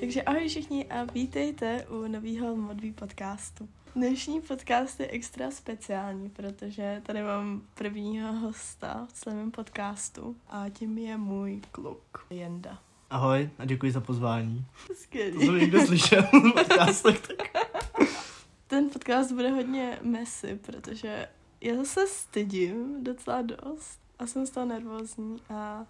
Takže ahoj všichni a vítejte u nového Modví podcastu. Dnešní podcast je extra speciální, protože tady mám prvního hosta v celém podcastu a tím je můj kluk, Jenda. Ahoj a děkuji za pozvání. Skvělý. To jsem slyšel v podcastech, tak Ten podcast bude hodně messy, protože já se stydím docela dost a jsem z toho nervózní a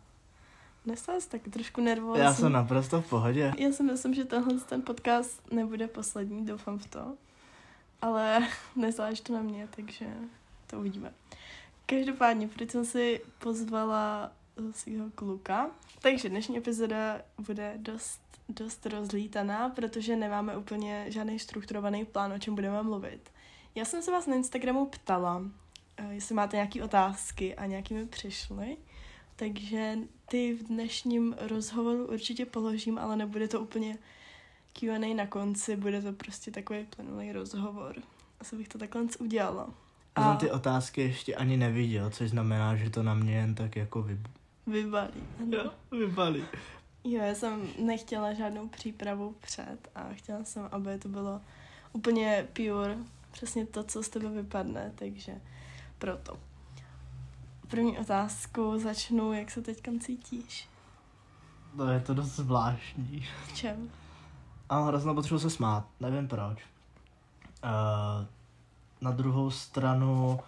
dnes jsem taky trošku nervózní. já jsem naprosto v pohodě. Já si myslím, že tenhle ten podcast nebude poslední, doufám v to. Ale nezáleží to na mě, takže to uvidíme. Každopádně, proč jsem si pozvala svého kluka. Takže dnešní epizoda bude dost, dost rozlítaná, protože nemáme úplně žádný strukturovaný plán, o čem budeme mluvit. Já jsem se vás na Instagramu ptala, eh, jestli máte nějaké otázky a nějaký mi přišly. Takže ty v dnešním rozhovoru určitě položím, ale nebude to úplně Q&A na konci, bude to prostě takový plynulý rozhovor. Asi bych to takhle udělala. Já jsem ty otázky ještě ani neviděl, což znamená, že to na mě jen tak jako vy... vybalí. Ano. vybalí. Jo, já jsem nechtěla žádnou přípravu před a chtěla jsem, aby to bylo úplně pure, přesně to, co z tebe vypadne, takže proto. První otázku začnu, jak se teď cítíš? No je to dost zvláštní. V čem? A hrozně potřebuji se smát, nevím proč. Uh, na druhou stranu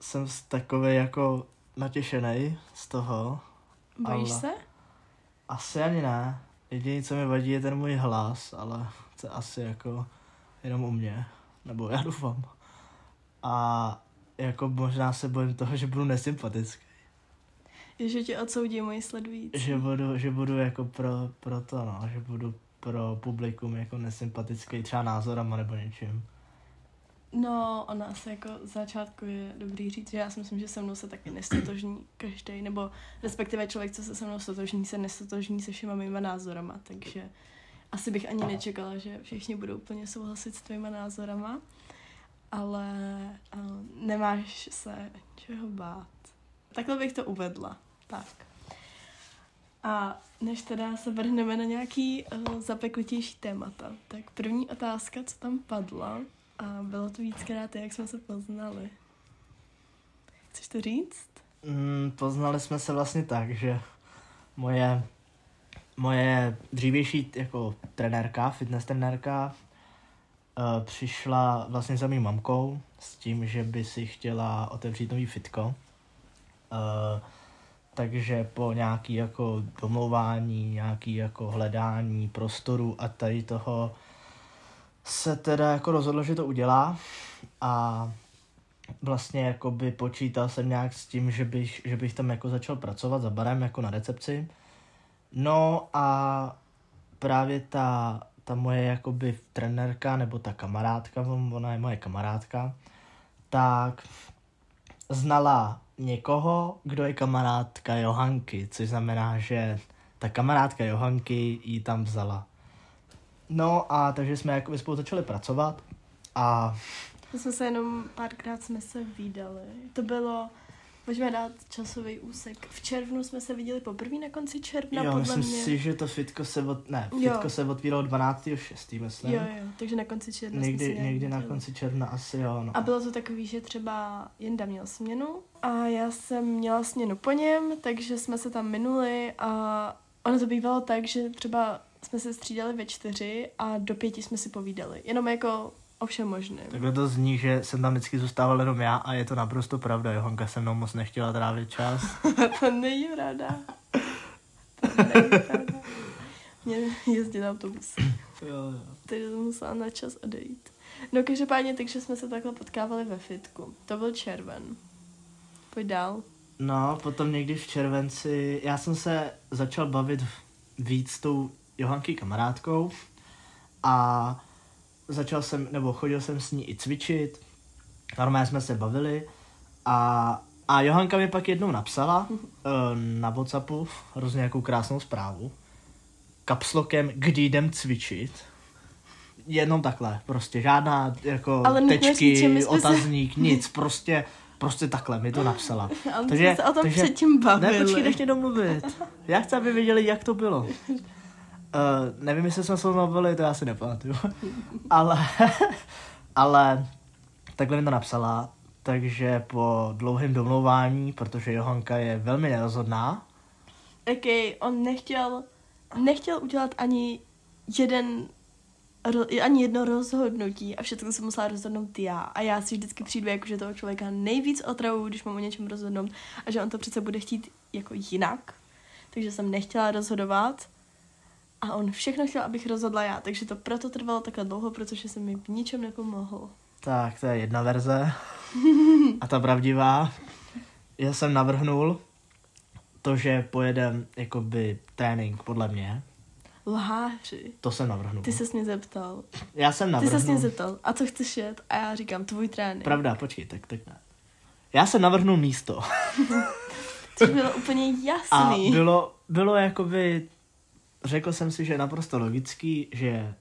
jsem takový jako natěšený z toho. Bojíš Ale- se? Asi ani ne. Jediné, co mi vadí, je ten můj hlas, ale to je asi jako jenom u mě. Nebo já doufám. A jako možná se bojím toho, že budu nesympatický. Že tě odsoudí moji sledující. Že budu, že budu jako pro, pro to, no, že budu pro publikum jako nesympatický třeba názorama nebo něčím. No, ona asi jako začátku je dobrý říct, že já si myslím, že se mnou se taky nestotožní každý, nebo respektive člověk, co se se mnou stotožní, se nestotožní se všema mýma názorama, takže asi bych ani nečekala, že všichni budou úplně souhlasit s tvýma názorama, ale uh, nemáš se čeho bát. Takhle bych to uvedla. Tak. A než teda se vrhneme na nějaký uh, zapeklitější témata, tak první otázka, co tam padla, a bylo to víckrát, jak jsme se poznali. Chceš to říct? Mm, poznali jsme se vlastně tak, že moje, moje dřívější jako trenérka, fitness trenérka, přišla vlastně za mým mamkou s tím, že by si chtěla otevřít nový fitko. Uh, takže po nějaký jako domlouvání, nějaký jako hledání prostoru a tady toho se teda jako rozhodlo, že to udělá a vlastně jako by počítal jsem nějak s tím, že bych, že bych tam jako začal pracovat za barem jako na recepci. No a právě ta, ta moje jakoby trenérka nebo ta kamarádka, ona je moje kamarádka, tak znala někoho, kdo je kamarádka Johanky, což znamená, že ta kamarádka Johanky ji tam vzala. No a takže jsme jako spolu začali pracovat a My jsme se jenom párkrát jsme se viděli. To bylo, můžeme dát časový úsek. V červnu jsme se viděli poprvé na konci června, jo, podle myslím mě. si, že to fitko se od, ne, Jo. fitko se otvíralo 12.6. myslím. Jo, jo, takže na konci června jsme někdy, nějak někdy na konci června asi jo, no. A bylo to takový, že třeba Jenda měl směnu a já jsem měla směnu po něm, takže jsme se tam minuli a ono to bývalo tak, že třeba jsme se střídali ve čtyři a do pěti jsme si povídali. Jenom jako o všem možném. Takhle to zní, že jsem tam vždycky zůstával jenom já a je to naprosto pravda. Johanka se mnou moc nechtěla trávit čas. to není pravda. To není pravda. Mě jezdit autobus. jo, jo. Takže jsem musela na čas odejít. No každopádně, takže jsme se takhle potkávali ve fitku. To byl červen. Pojď dál. No, potom někdy v červenci, já jsem se začal bavit víc s tou Johanky kamarádkou a začal jsem, nebo chodil jsem s ní i cvičit, normálně jsme se bavili a, a Johanka mi pak jednou napsala uh, na Whatsappu hrozně nějakou krásnou zprávu kapslokem, kdy jdem cvičit. Jenom takhle, prostě žádná jako Ale tečky, my jsme se- otazník, nic, prostě, prostě takhle mi to napsala. Ale Takže- jsme se o tom takže- předtím bavili. Ne, počkej, mě domluvit. Já chci, aby věděli, jak to bylo. Uh, nevím, jestli jsme se bavili, to já si nepamatuju. ale, ale takhle mi to napsala, takže po dlouhém domlouvání, protože Johanka je velmi nerozhodná. OK, on nechtěl, nechtěl udělat ani jeden ani jedno rozhodnutí a všechno jsem musela rozhodnout já. A já si vždycky přijdu jako, že toho člověka nejvíc otravu, když mám o něčem rozhodnout a že on to přece bude chtít jako jinak. Takže jsem nechtěla rozhodovat a on všechno chtěl, abych rozhodla já. Takže to proto trvalo takhle dlouho, protože jsem mi v ničem nepomohl. Tak, to je jedna verze. A ta pravdivá. Já jsem navrhnul to, že pojedem jakoby trénink podle mě. Lháři. To jsem navrhnul. Ty se mě zeptal. Já jsem Ty navrhnul. se mě zeptal, a co chceš jet? A já říkám, tvůj trénink. Pravda, počkej, tak, tak ne. Já jsem navrhnul místo. Což bylo úplně A jasný. bylo, bylo jakoby, řekl jsem si, že je naprosto logický, že,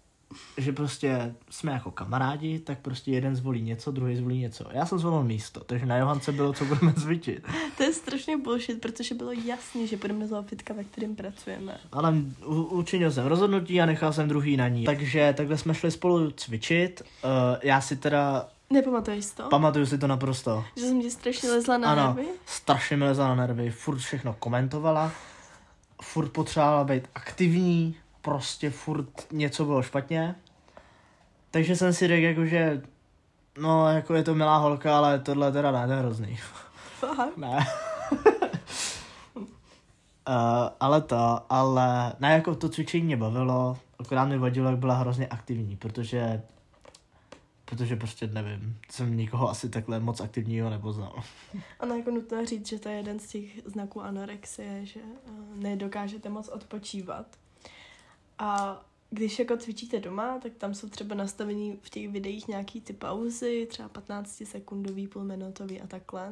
že prostě jsme jako kamarádi, tak prostě jeden zvolí něco, druhý zvolí něco. Já jsem zvolil místo, takže na Johance bylo, co budeme cvičit. To je strašně bullshit, protože bylo jasný, že půjdeme do fitka, ve kterém pracujeme. Ale u- učinil jsem rozhodnutí a nechal jsem druhý na ní. Takže takhle jsme šli spolu cvičit. Uh, já si teda, Nepamatuješ si to? pamatuju si to naprosto. že jsem ti strašně lezla na ano, nervy? strašně mi lezla na nervy, furt všechno komentovala, furt potřebovala být aktivní, prostě furt něco bylo špatně. Takže jsem si řekl, jako, že no, jako je to milá holka, ale tohle teda ne, to je hrozný. Ne. uh, ale to, ale ne, jako to cvičení mě bavilo, akorát mi vadilo, jak byla hrozně aktivní, protože protože prostě nevím, jsem nikoho asi takhle moc aktivního nepoznal. Ano, jako nutno říct, že to je jeden z těch znaků anorexie, že eh, nedokážete moc odpočívat. A když jako cvičíte doma, tak tam jsou třeba nastavení v těch videích nějaký ty pauzy, třeba 15 sekundový, půlminutový a takhle.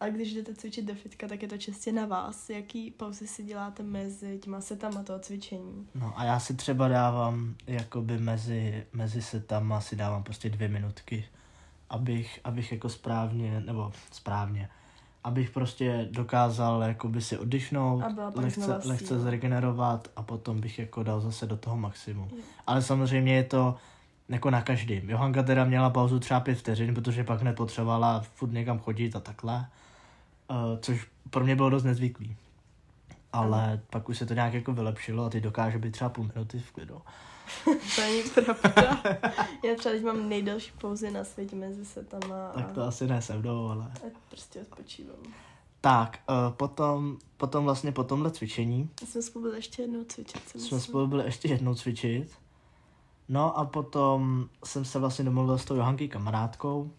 Ale když jdete cvičit do fitka, tak je to čistě na vás, jaký pauzy si děláte mezi těma setama toho cvičení. No a já si třeba dávám, jakoby mezi, mezi setama si dávám prostě dvě minutky, abych, abych jako správně, nebo správně, abych prostě dokázal jakoby si oddychnout, A lehce, lehce zregenerovat a potom bych jako dal zase do toho maximum. Jo. Ale samozřejmě je to jako na každým. Johanka teda měla pauzu třeba pět vteřin, protože pak nepotřebovala furt někam chodit a takhle, uh, což pro mě bylo dost nezvyklý. Ale pak už se to nějak jako vylepšilo a ty dokáže být třeba půl minuty v klidu. To není pravda. Já třeba teď mám nejdelší pauzy na světě mezi setama a, Tak to asi ne se mnou, ale... a prostě odpočívám. Tak, uh, potom, potom vlastně po tomhle cvičení jsme spolu byli ještě jednou cvičit. jsme myslím. spolu byli ještě jednou cvičit. No a potom jsem se vlastně domluvil s tou Johanky kamarádkou,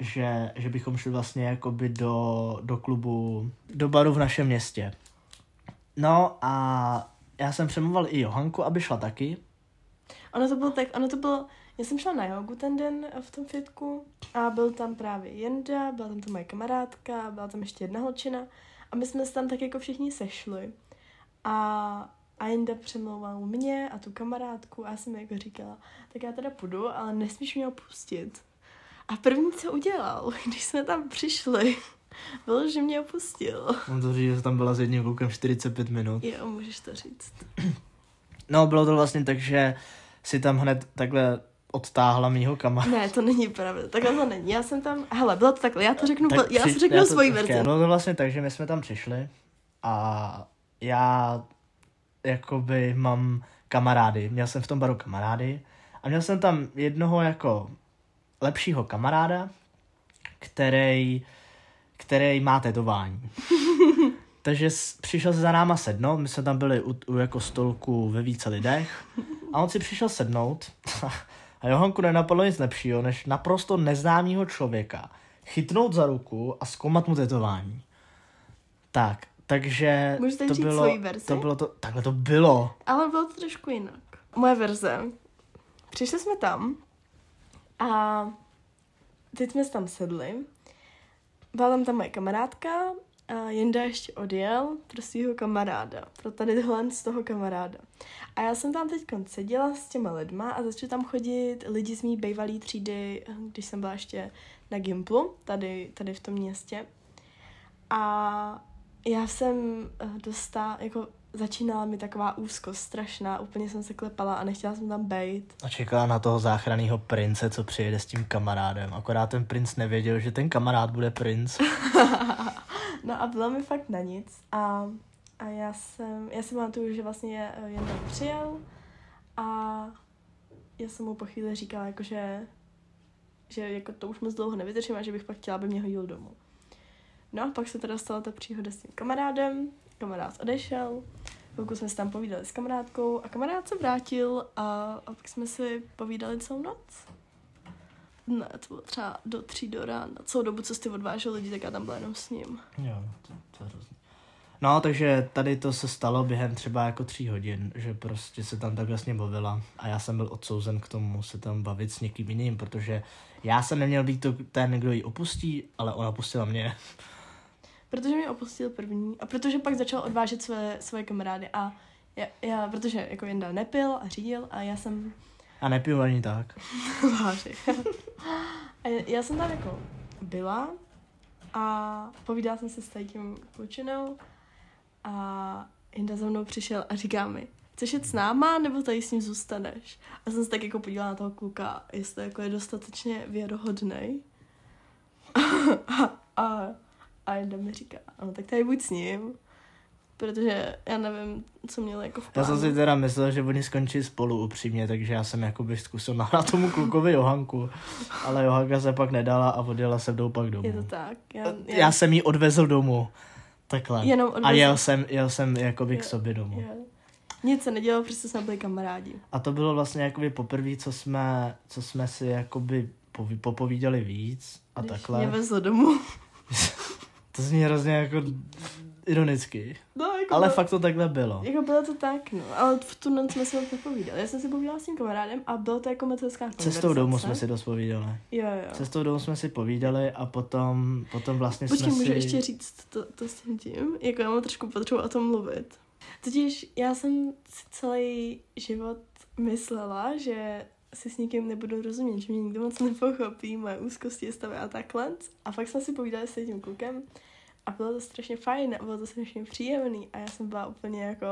že, že bychom šli vlastně jakoby do, do klubu, do baru v našem městě. No a já jsem přemluval i Johanku, aby šla taky. Ono to bylo tak, ono to bylo, já jsem šla na jogu ten den v tom fitku a byl tam právě Jenda, byla tam ta moje kamarádka, byla tam ještě jedna holčina a my jsme se tam tak jako všichni sešli. A, a Jenda přemlouval mě a tu kamarádku a já jsem jako říkala, tak já teda půjdu, ale nesmíš mě opustit. A první, co udělal, když jsme tam přišli, bylo, že mě opustil. Mám to říct, že tam byla s jedním klukem 45 minut. Jo, můžeš to říct. No, bylo to vlastně tak, že si tam hned takhle odtáhla mýho kamaráda. Ne, to není pravda. Takhle to není. Já jsem tam, hele, bylo to takhle, já to řeknu, Tak já při- si řeknu to- svoji verzi. Bylo to vlastně tak, že my jsme tam přišli a já jakoby mám kamarády. Měl jsem v tom baru kamarády a měl jsem tam jednoho jako lepšího kamaráda, který, který má tetování. Takže přišel se za náma sednout, my jsme tam byli u, u jako stolku ve více lidech a on si přišel sednout a Johanku nenapadlo nic lepšího, než naprosto neznámého člověka chytnout za ruku a zkoumat mu tetování. Tak, takže Můžete to říct bylo, svoji verzi? to bylo to, takhle to bylo. Ale bylo to trošku jinak. Moje verze. Přišli jsme tam a teď jsme tam sedli. Byla tam ta moje kamarádka a Jenda ještě odjel pro svého kamaráda, pro tady tohle z toho kamaráda. A já jsem tam teď seděla s těma lidma a začali tam chodit lidi z mý bývalý třídy, když jsem byla ještě na Gimplu, tady, tady v tom městě. A já jsem uh, dostala, jako začínala mi taková úzkost strašná, úplně jsem se klepala a nechtěla jsem tam bejt. A čekala na toho záchranného prince, co přijede s tím kamarádem. Akorát ten princ nevěděl, že ten kamarád bude princ. no a bylo mi fakt na nic. A, a já jsem, já si pamatuju, že vlastně eh, jen tam přijel a já jsem mu po chvíli říkala, jakože, že jako to už moc dlouho nevydržím a že bych pak chtěla, aby mě hodil domů. No a pak se teda stala ta příhoda s tím kamarádem, kamarád odešel, chvilku jsme si tam povídali s kamarádkou a kamarád se vrátil a, a pak jsme si povídali celou noc. Ne, to bylo třeba do tří do rána. Celou dobu, co jste odvážel lidi, tak já tam byla jenom s ním. Jo, to, to je hrozný. No, takže tady to se stalo během třeba jako tří hodin, že prostě se tam tak vlastně bavila a já jsem byl odsouzen k tomu se tam bavit s někým jiným, protože já jsem neměl být to, ten, kdo ji opustí, ale ona opustila mě. Protože mě opustil první a protože pak začal odvážet své, své kamarády a já, já, protože jako Jenda nepil a řídil a já jsem... A nepil ani tak. Váži. a já, já jsem tam jako byla a povídala jsem se s tím klučinou a Jenda za mnou přišel a říká mi, chceš jet s náma, nebo tady s ním zůstaneš? A jsem se tak jako podívala na toho kluka, jestli jako je dostatečně věrohodný. a, a, a Jenda mi říká, ano, tak tady buď s ním, protože já nevím, co měl jako v Já jsem si teda myslel, že oni skončí spolu upřímně, takže já jsem jako bych zkusil nahrát tomu klukovi Johanku, ale Johanka se pak nedala a odjela se mnou pak domů. Je to tak. Já, já... já jsem jí odvezl domů. Takhle. Jenom odvezl. A jel jsem, jel jsem jakoby k sobě domů. Je. Nic se nedělo, protože jsme byli kamarádi. A to bylo vlastně jakoby poprvé, co jsme, co jsme si jakoby poví, popovídali víc a Když takhle. mě vezl domů. To zní hrozně jako ironicky. No, jako Ale bylo, fakt to takhle bylo. Jako bylo to tak, no. Ale v tu noc jsme si moc nepovídali. Já jsem si povídala s tím kamarádem a bylo to jako hezká Cestou domů jsme si dost povídali. Jo, jo. Cestou domů jsme si povídali a potom, potom vlastně Počkej, jsme můžu si... ještě říct to, to s tím tím? Jako já mám trošku potřebu o tom mluvit. Totiž já jsem si celý život myslela, že si s nikým nebudu rozumět, že mě nikdo moc nepochopí, moje úzkosti, stavy a takhle. A fakt jsme si povídali s tím klukem a bylo to strašně fajn a bylo to strašně příjemný a já jsem byla úplně jako...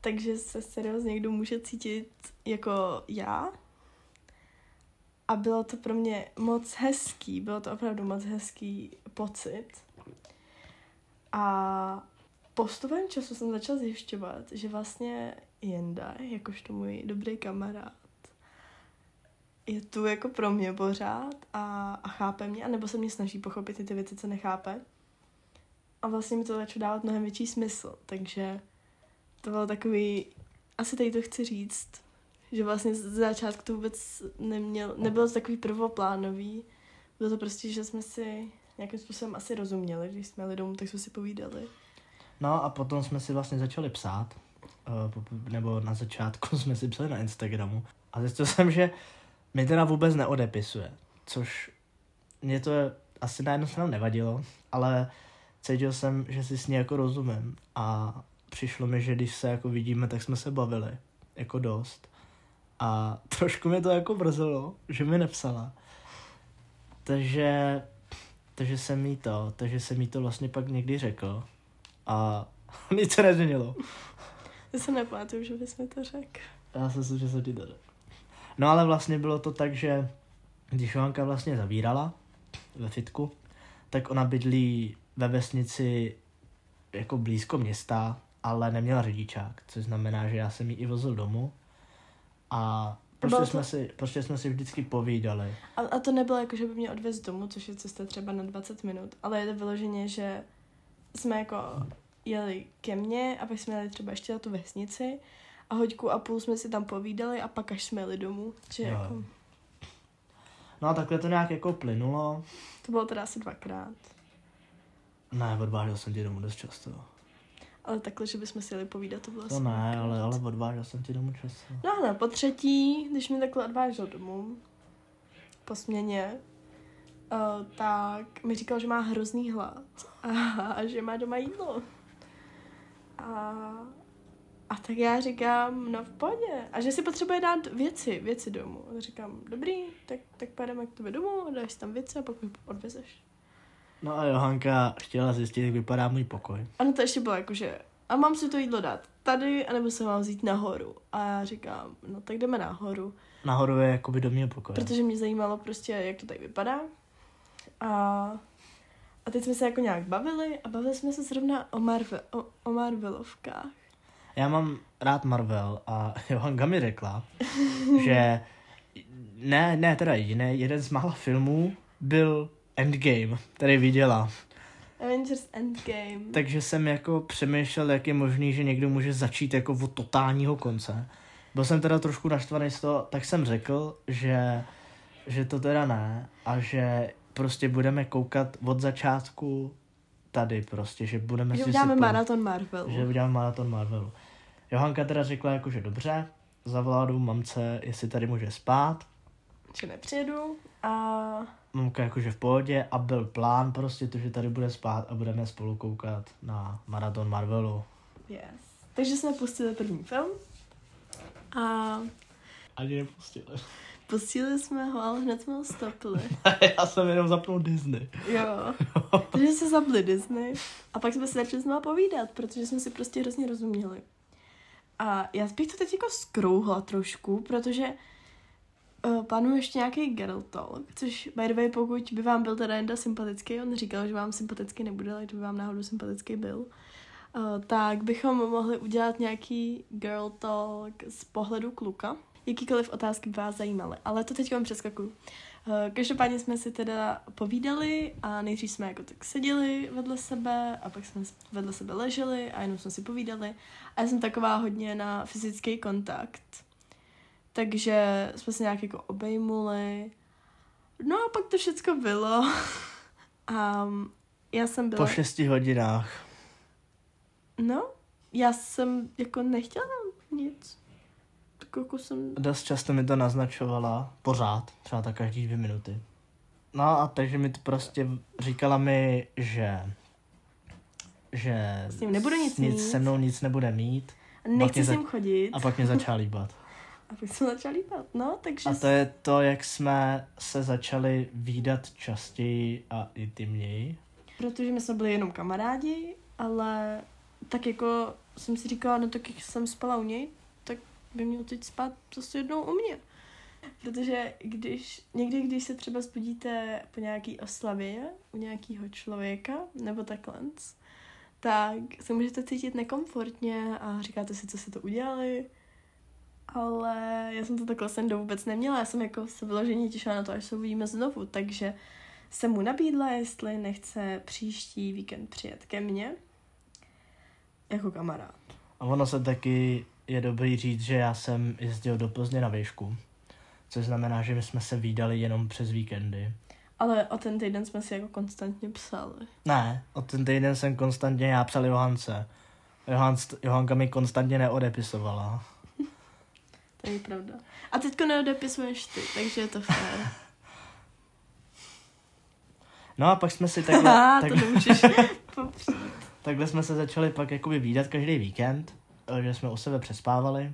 Takže se seriózně někdo může cítit jako já. A bylo to pro mě moc hezký, bylo to opravdu moc hezký pocit. A postupem času jsem začala zjišťovat, že vlastně Jenda, jakožto můj dobrý kamarád, je tu jako pro mě pořád a, a chápe mě, anebo se mě snaží pochopit ty, ty věci, co nechápe. A vlastně mi to začalo dávat mnohem větší smysl, takže to bylo takový, asi tady to chci říct, že vlastně z začátku to vůbec neměl, nebylo to takový prvoplánový, bylo to prostě, že jsme si nějakým způsobem asi rozuměli, když jsme jeli domů, tak jsme si povídali. No a potom jsme si vlastně začali psát, uh, nebo na začátku jsme si psali na Instagramu a zjistil jsem, že mi teda vůbec neodepisuje, což mě to asi na jednu stranu nevadilo, ale cítil jsem, že si s ní jako rozumím a přišlo mi, že když se jako vidíme, tak jsme se bavili, jako dost. A trošku mi to jako brzelo, že mi nepsala. Takže, takže jsem jí to, takže jsem jí to vlastně pak někdy řekl a nic se nezměnilo. Já se nepamatuju, že bys mi to řekl. Já jsem si, že se ti to řekl. No ale vlastně bylo to tak, že když Johanka vlastně zavírala ve fitku, tak ona bydlí ve vesnici jako blízko města, ale neměla řidičák, což znamená, že já jsem ji i vozil domů a prostě, to... jsme, si, prostě jsme si vždycky povídali. A, a to nebylo jako, že by mě odvez domů, což je cesta třeba na 20 minut, ale je to vyloženě, že jsme jako jeli ke mně a pak jsme jeli třeba ještě na tu vesnici a hoďku a půl jsme si tam povídali a pak až jsme jeli domů. Že Jo. jako, No a takhle to nějak jako plynulo. to bylo teda asi dvakrát. Ne, odvážel jsem tě domů dost často. Ale takhle, že bychom si jeli povídat, to bylo To ne, dvakrát. ale, ale odvážel jsem tě domů často. No ale po třetí, když mě takhle odvážel domů, po směně, uh, tak mi říkal, že má hrozný hlad a, a že má doma jídlo. A, a tak já říkám, no v pohodě. A že si potřebuje dát věci, věci domů. A říkám, dobrý, tak, tak pojedeme k tobě domů, dáš si tam věci a pak mi odvezeš. No a Johanka chtěla zjistit, jak vypadá můj pokoj. Ano, to ještě bylo jakože, a mám si to jídlo dát tady, anebo se mám vzít nahoru. A já říkám, no tak jdeme nahoru. Nahoru je jakoby do mého pokoje. Protože mě zajímalo prostě, jak to tady vypadá. A, a teď jsme se jako nějak bavili a bavili jsme se zrovna o, Marvel, o, o Marvelovkách. Já mám rád Marvel a Johanka mi řekla, že ne, ne teda jediný, jeden z mála filmů byl Endgame, který viděla. Avengers Endgame. Takže jsem jako přemýšlel, jak je možný, že někdo může začít jako od totálního konce. Byl jsem teda trošku naštvaný z toho, tak jsem řekl, že, že to teda ne a že prostě budeme koukat od začátku tady prostě, že budeme že si uděláme maraton Marvelu. Že uděláme maraton Marvelu. Johanka teda řekla jako, že dobře, zavolala do mamce, jestli tady může spát. Že nepřijedu a... Mamka jakože v pohodě a byl plán prostě to, že tady bude spát a budeme spolu koukat na maraton Marvelu. Yes. Takže jsme pustili první film a Ani nepustili. pustili jsme ho, ale hned jsme ho stopili. Já jsem jenom zapnul Disney. Jo. Takže se zapli Disney a pak jsme si začali znovu povídat, protože jsme si prostě hrozně rozuměli. A já bych to teď jako skrouhla trošku, protože uh, panuje ještě nějaký girl talk, což by the way, pokud by vám byl teda Jenda sympatický, on říkal, že vám sympatický nebude, ale kdyby vám náhodou sympatický byl, uh, tak bychom mohli udělat nějaký girl talk z pohledu kluka. Jakýkoliv otázky by vás zajímaly, ale to teď vám přeskakuju. Uh, každopádně jsme si teda povídali a nejdřív jsme jako tak seděli vedle sebe a pak jsme vedle sebe leželi a jenom jsme si povídali. A já jsem taková hodně na fyzický kontakt. Takže jsme se nějak jako obejmuli. No a pak to všecko bylo. A já jsem byla... Po šesti hodinách. No, já jsem jako nechtěla nic. Jako jsem... Dost často mi to naznačovala, pořád, třeba tak každý dvě minuty. No a takže mi to prostě říkala mi, že že S ním nebude nic nic mít. se mnou nic nebude mít Nechci mě s za- ním chodit. a pak mě začala líbat. A pak jsem začala líbat, no, takže... A to je to, jak jsme se začali výdat častěji a intimněji. Protože my jsme byli jenom kamarádi, ale tak jako jsem si říkala, no tak jsem spala u něj, by měl teď spát zase jednou u mě. Protože když, někdy, když se třeba zbudíte po nějaký oslavě u nějakého člověka, nebo takhle, tak se můžete cítit nekomfortně a říkáte si, co si to udělali. Ale já jsem to takhle sen vůbec neměla, já jsem jako se vyloženě těšila na to, až se uvidíme znovu, takže jsem mu nabídla, jestli nechce příští víkend přijet ke mně jako kamarád. A ono se taky je dobrý říct, že já jsem jezdil do Plzně na výšku. Což znamená, že my jsme se výdali jenom přes víkendy. Ale o ten týden jsme si jako konstantně psali. Ne, o ten týden jsem konstantně já psal Johance. Johan, Johanka mi konstantně neodepisovala. To je pravda. A teďko neodepisuješ ty, takže je to fér. No a pak jsme si takhle, Haha, tak, to takhle jsme se začali pak jakoby výdat každý víkend, že jsme u sebe přespávali.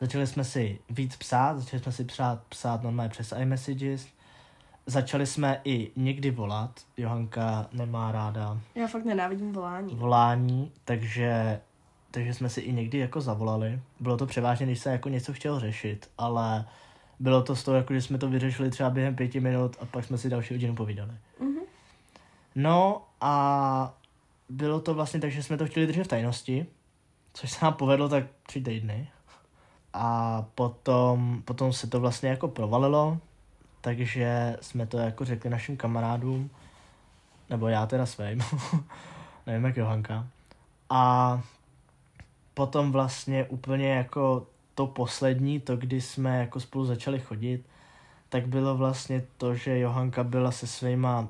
Začali jsme si víc psát, začali jsme si psát, psát normálně přes iMessages. Začali jsme i někdy volat. Johanka nemá ráda Já fakt nenávidím volání. volání, takže, takže jsme si i někdy jako zavolali. Bylo to převážně, když se jako něco chtěl řešit, ale bylo to z toho, jako že jsme to vyřešili třeba během pěti minut a pak jsme si další hodinu povídali. Mhm. No a bylo to vlastně tak, že jsme to chtěli držet v tajnosti, což se nám povedlo tak tři týdny. A potom, potom se to vlastně jako provalilo, takže jsme to jako řekli našim kamarádům, nebo já teda svým, nevím jak Johanka. A potom vlastně úplně jako to poslední, to kdy jsme jako spolu začali chodit, tak bylo vlastně to, že Johanka byla se svýma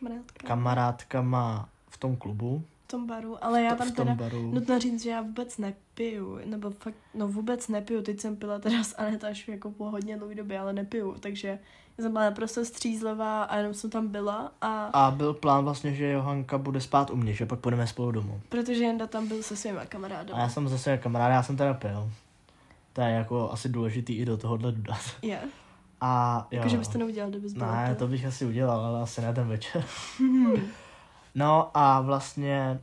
Kamarádka. kamarádkama v tom klubu, tom baru, ale já v tam tom teda baru. nutno říct, že já vůbec nepiju, nebo fakt, no vůbec nepiju, teď jsem pila teda s Anetáš jako po hodně dlouhé době, ale nepiju, takže já jsem byla naprosto střízlivá a jenom jsem tam byla a, A byl plán vlastně, že Johanka bude spát u mě, že pak půjdeme spolu domů. protože Jenda tam byl se svýma A kamarádama. já jsem zase kamarád, já jsem teda pil. To je jako asi důležitý i do tohohle dodat. Je. A jo. Jakože bys to neudělal, kdybys byl. Ne, to bych asi udělal, ale asi ne ten večer. no a vlastně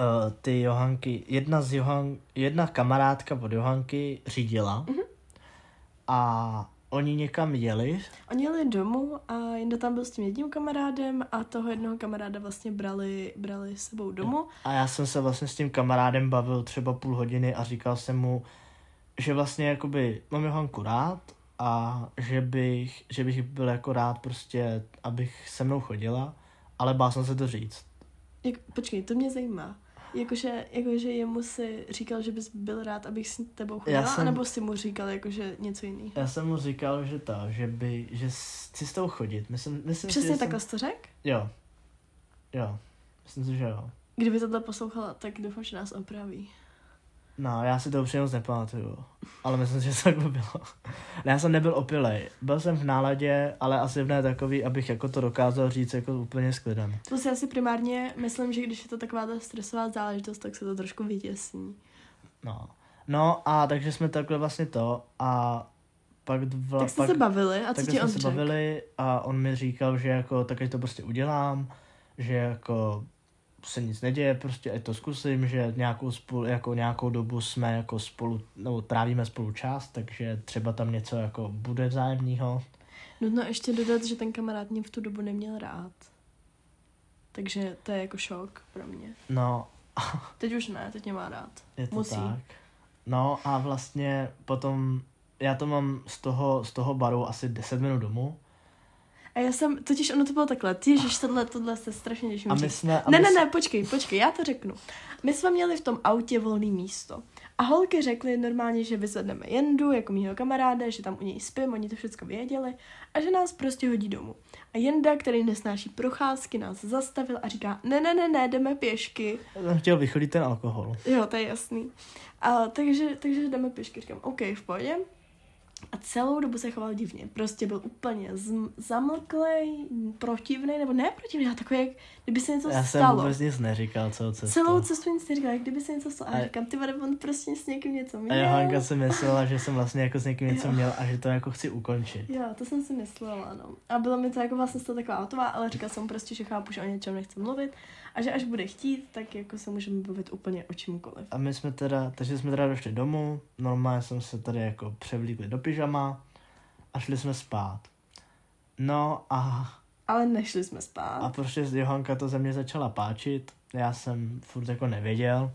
uh, ty Johanky, jedna z Johan, jedna kamarádka od Johanky řídila Mhm. a oni někam jeli Oni jeli domů a Jinda tam byl s tím jedním kamarádem a toho jednoho kamaráda vlastně brali, brali s sebou domů. a já jsem se vlastně s tím kamarádem bavil třeba půl hodiny a říkal jsem mu, že vlastně jakoby mám Johanku rád a že bych, že bych byl jako rád prostě, abych se mnou chodila, ale bál jsem se to říct. Jak, počkej, to mě zajímá. Jakože, jakože jemu si říkal, že bys byl rád, abych s tebou chodila, jsem- jsem... anebo si mu říkal jakože něco jiného? Já jsem mu říkal, že to, že by, že chci s tou chodit. Myslím, myslím si, Přesně že takhle jsem... to řekl? Jo. Jo. Myslím si, že jo. Kdyby tohle poslouchala, tak doufám, že nás opraví. No, já si to upřímně moc nepamatuju. Ale myslím že to takhle bylo. Ne, já jsem nebyl opilej. Byl jsem v náladě, ale asi v ne takový, abych jako to dokázal říct jako úplně s klidem. To si asi primárně myslím, že když je to taková ta stresová záležitost, tak se to trošku vytěsní. No. No a takže jsme takhle vlastně to a pak dva, tak jste pak, se bavili a co ti jsme on se bavili a on mi říkal, že jako tak to prostě udělám, že jako se nic neděje, prostě ať to zkusím, že nějakou, spolu, jako nějakou dobu jsme jako spolu, nebo trávíme spolu čas, takže třeba tam něco jako bude vzájemného. Nutno ještě dodat, že ten kamarád mě v tu dobu neměl rád. Takže to je jako šok pro mě. No, Teď už ne, teď mě má rád. je to Musí. tak. No a vlastně potom, já to mám z toho, z toho baru asi 10 minut domů. A já jsem, totiž ono to bylo takhle, ježiš, tohle, tohle se strašně těším A my jsme... A Ne, my ne, jsme- ne, počkej, počkej, já to řeknu. My jsme měli v tom autě volný místo. A holky řekly normálně, že vyzvedneme Jendu jako mýho kamaráda, že tam u něj spím, oni to všechno věděli a že nás prostě hodí domů. A Jenda, který nesnáší procházky, nás zastavil a říká, ne, ne, ne, ne, jdeme pěšky. Já chtěl vychodit ten alkohol. Jo, to je jasný. A, takže, takže jdeme pěšky, říkám, OK, v pohodě. A celou dobu se choval divně. Prostě byl úplně zm- zamlklej, protivný, nebo ne protivný, ale takový, jak kdyby se něco Já jsem stalo. vůbec nic neříkal celou cestu. Celou cestu nic neříkal, jak kdyby se něco stalo. A A- říkám, ty vade, on prostě s někým něco A měl. Johanka si myslela, že jsem vlastně jako s někým něco Jo. měl a že to jako chci ukončit. Jo, to jsem si myslela, no. A bylo mi to jako vlastně z toho taková hotová, ale říkal jsem prostě, že chápu, že o něčem nechce mluvit a že až bude chtít, tak jako se můžeme bavit úplně o čemkoliv. A my jsme teda, takže jsme teda došli domů, normálně jsme se tady jako převlíkli do pyžama a šli jsme spát. No a, Ale nešli jsme a spát. prostě Johanka to ze mě začala páčit, já jsem furt jako nevěděl,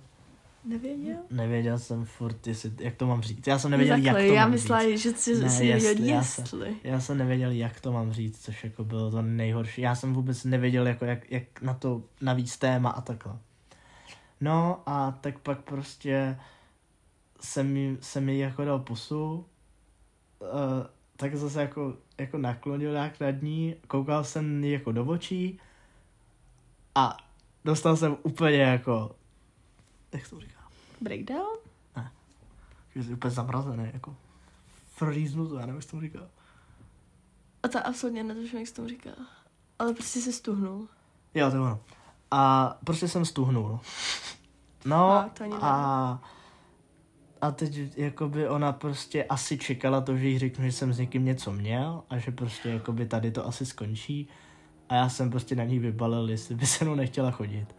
Nevěděl? nevěděl jsem furt, jestli, jak to mám říct. Já jsem nevěděl, No jak takhle, to já mám myslela, říct. že si, Ne, si nevěděl, jestli, já jsem-. Já jsem nevěděl, jak to mám říct, což jako bylo to nejhorší. Já jsem vůbec nevěděl, jako jak, jak na to navíc téma a takhle. No a tak pak prostě jsem mi, jsem mi jako dal pusu, uh, tak zase jako, jako naklonil nějak nad ní, koukal jsem jí jako do očí a dostal jsem úplně jako, jak to říká, Breakdown? že jsi úplně zamrazený, jako frýznu to, já nevím, jak se to říká. A to absolutně netuším, jak tomu říká. Ale prostě se stuhnul. Jo, to je ono. A prostě jsem stuhnul. No Fakt, to ani a, a teď jakoby ona prostě asi čekala to, že jí řeknu, že jsem s někým něco měl a že prostě jakoby tady to asi skončí. A já jsem prostě na ní vybalil, jestli by se mnou nechtěla chodit.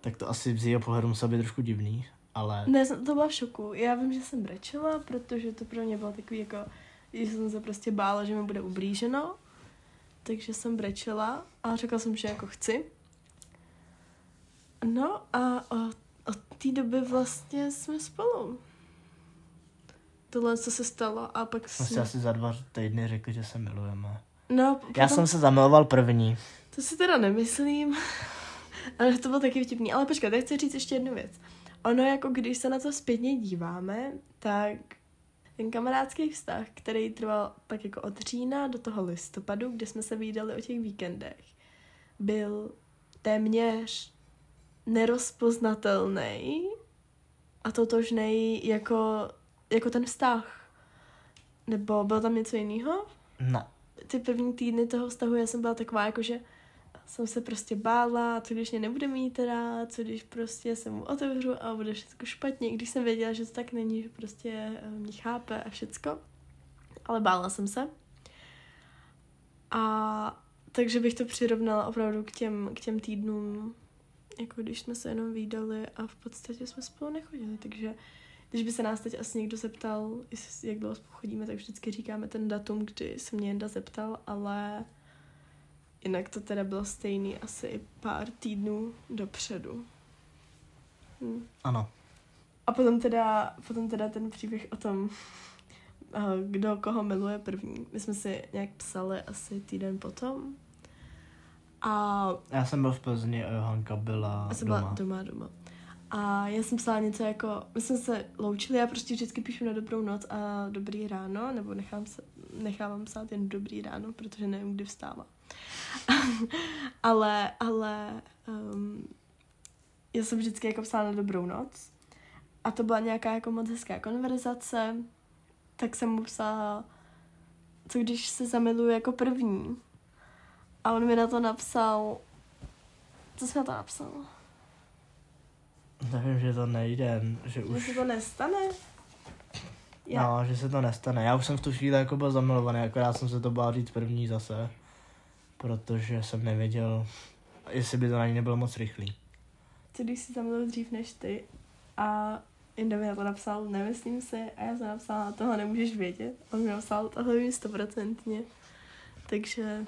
Tak to asi z jejího pohledu muselo být trošku divný, ale Ne, to byla v šoku. Já vím, že jsem brečela, protože to pro mě bylo takový jako, že jsem se prostě bála, že mi bude ublíženo. Takže jsem brečela a řekla jsem, že jako chci. No a od, od té doby vlastně jsme spolu. Tohle, co se stalo a pak jsme si jsme... asi za dva týdny řekli, že se milujeme. No, Já potom- jsem se zamiloval první. To si teda nemyslím. Ale to bylo taky vtipný. Ale počkat, já chci říct ještě jednu věc. Ono jako když se na to zpětně díváme, tak ten kamarádský vztah, který trval tak jako od října do toho listopadu, kde jsme se výdali o těch víkendech, byl téměř nerozpoznatelný a totožný jako, jako ten vztah. Nebo bylo tam něco jiného? Ne. ty první týdny toho vztahu já jsem byla taková jako, že jsem se prostě bála, co když mě nebude mít rád, co když prostě se mu otevřu a bude všechno špatně, když jsem věděla, že to tak není, že prostě eh, mě chápe a všecko. Ale bála jsem se. A takže bych to přirovnala opravdu k těm, k těm týdnům, jako když jsme se jenom výdali a v podstatě jsme spolu nechodili, takže když by se nás teď asi někdo zeptal, jak dlouho spolu chodíme, tak vždycky říkáme ten datum, kdy se mě Jenda zeptal, ale jinak to teda bylo stejný asi i pár týdnů dopředu. Hm. Ano. A potom teda, potom teda ten příběh o tom, kdo koho miluje první. My jsme si nějak psali asi týden potom. A Já jsem byl v Plzni a Johanka byla já jsem doma. byla doma, doma. A já jsem psala něco jako, my jsme se loučili, já prostě vždycky píšu na dobrou noc a dobrý ráno, nebo nechám se, nechávám psát jen dobrý ráno, protože nevím, kdy vstává. ale, ale um, já jsem vždycky jako psala na dobrou noc a to byla nějaká jako moc hezká konverzace, tak jsem mu psala, co když se zamiluju jako první. A on mi na to napsal, co jsi na to napsal? Nevím, že to nejde, že Že už... se to nestane? Já, No, že se to nestane. Já už jsem v tu chvíli jako byl zamilovaný, akorát jsem se to bál říct první zase. Protože jsem nevěděl, jestli by to na ní nebylo moc rychlý. co když si zamiluju dřív než ty a Jinda mi na to napsal, nemyslím si, a já jsem napsala, toho nemůžeš vědět. On mi napsal, tohle vím stoprocentně. Takže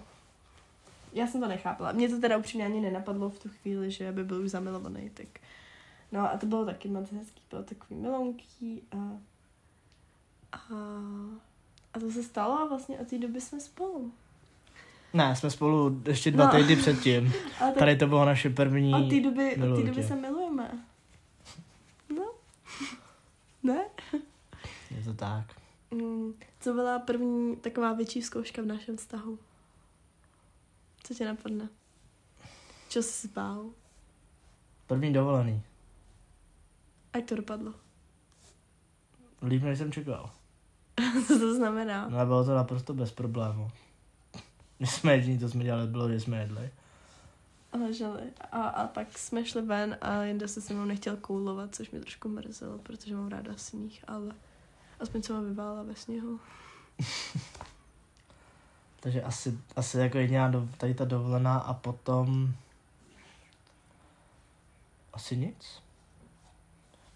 já jsem to nechápala. Mně to teda upřímně ani nenapadlo v tu chvíli, že by byl už zamilovaný, tak no a to bylo taky moc hezký, bylo takový milounký a, a, a to se stalo a vlastně od té doby jsme spolu. Ne, jsme spolu ještě dva No. týdny předtím. Tak Tady to bylo naše první... od té doby, od té doby se milujeme. No. Ne? Je to tak. Mm, co byla první taková větší zkouška v našem vztahu? Co tě napadne? Čeho jsi se bál? První dovolený. Ať to dopadlo. Líp, než jsem čekal. Co to znamená? No a bylo to naprosto bez problému. My jsme jediný, co jsme dělali, bylo, že jsme jedli. Leželi. A, a pak jsme šli ven a Jinda se se mnou nechtěl koulovat, což mě trošku mrzelo, protože mám ráda sníh, ale aspoň se mám vyvála ve sněhu. Takže asi, asi jako jediná do, tady ta dovolená a potom... Asi nic.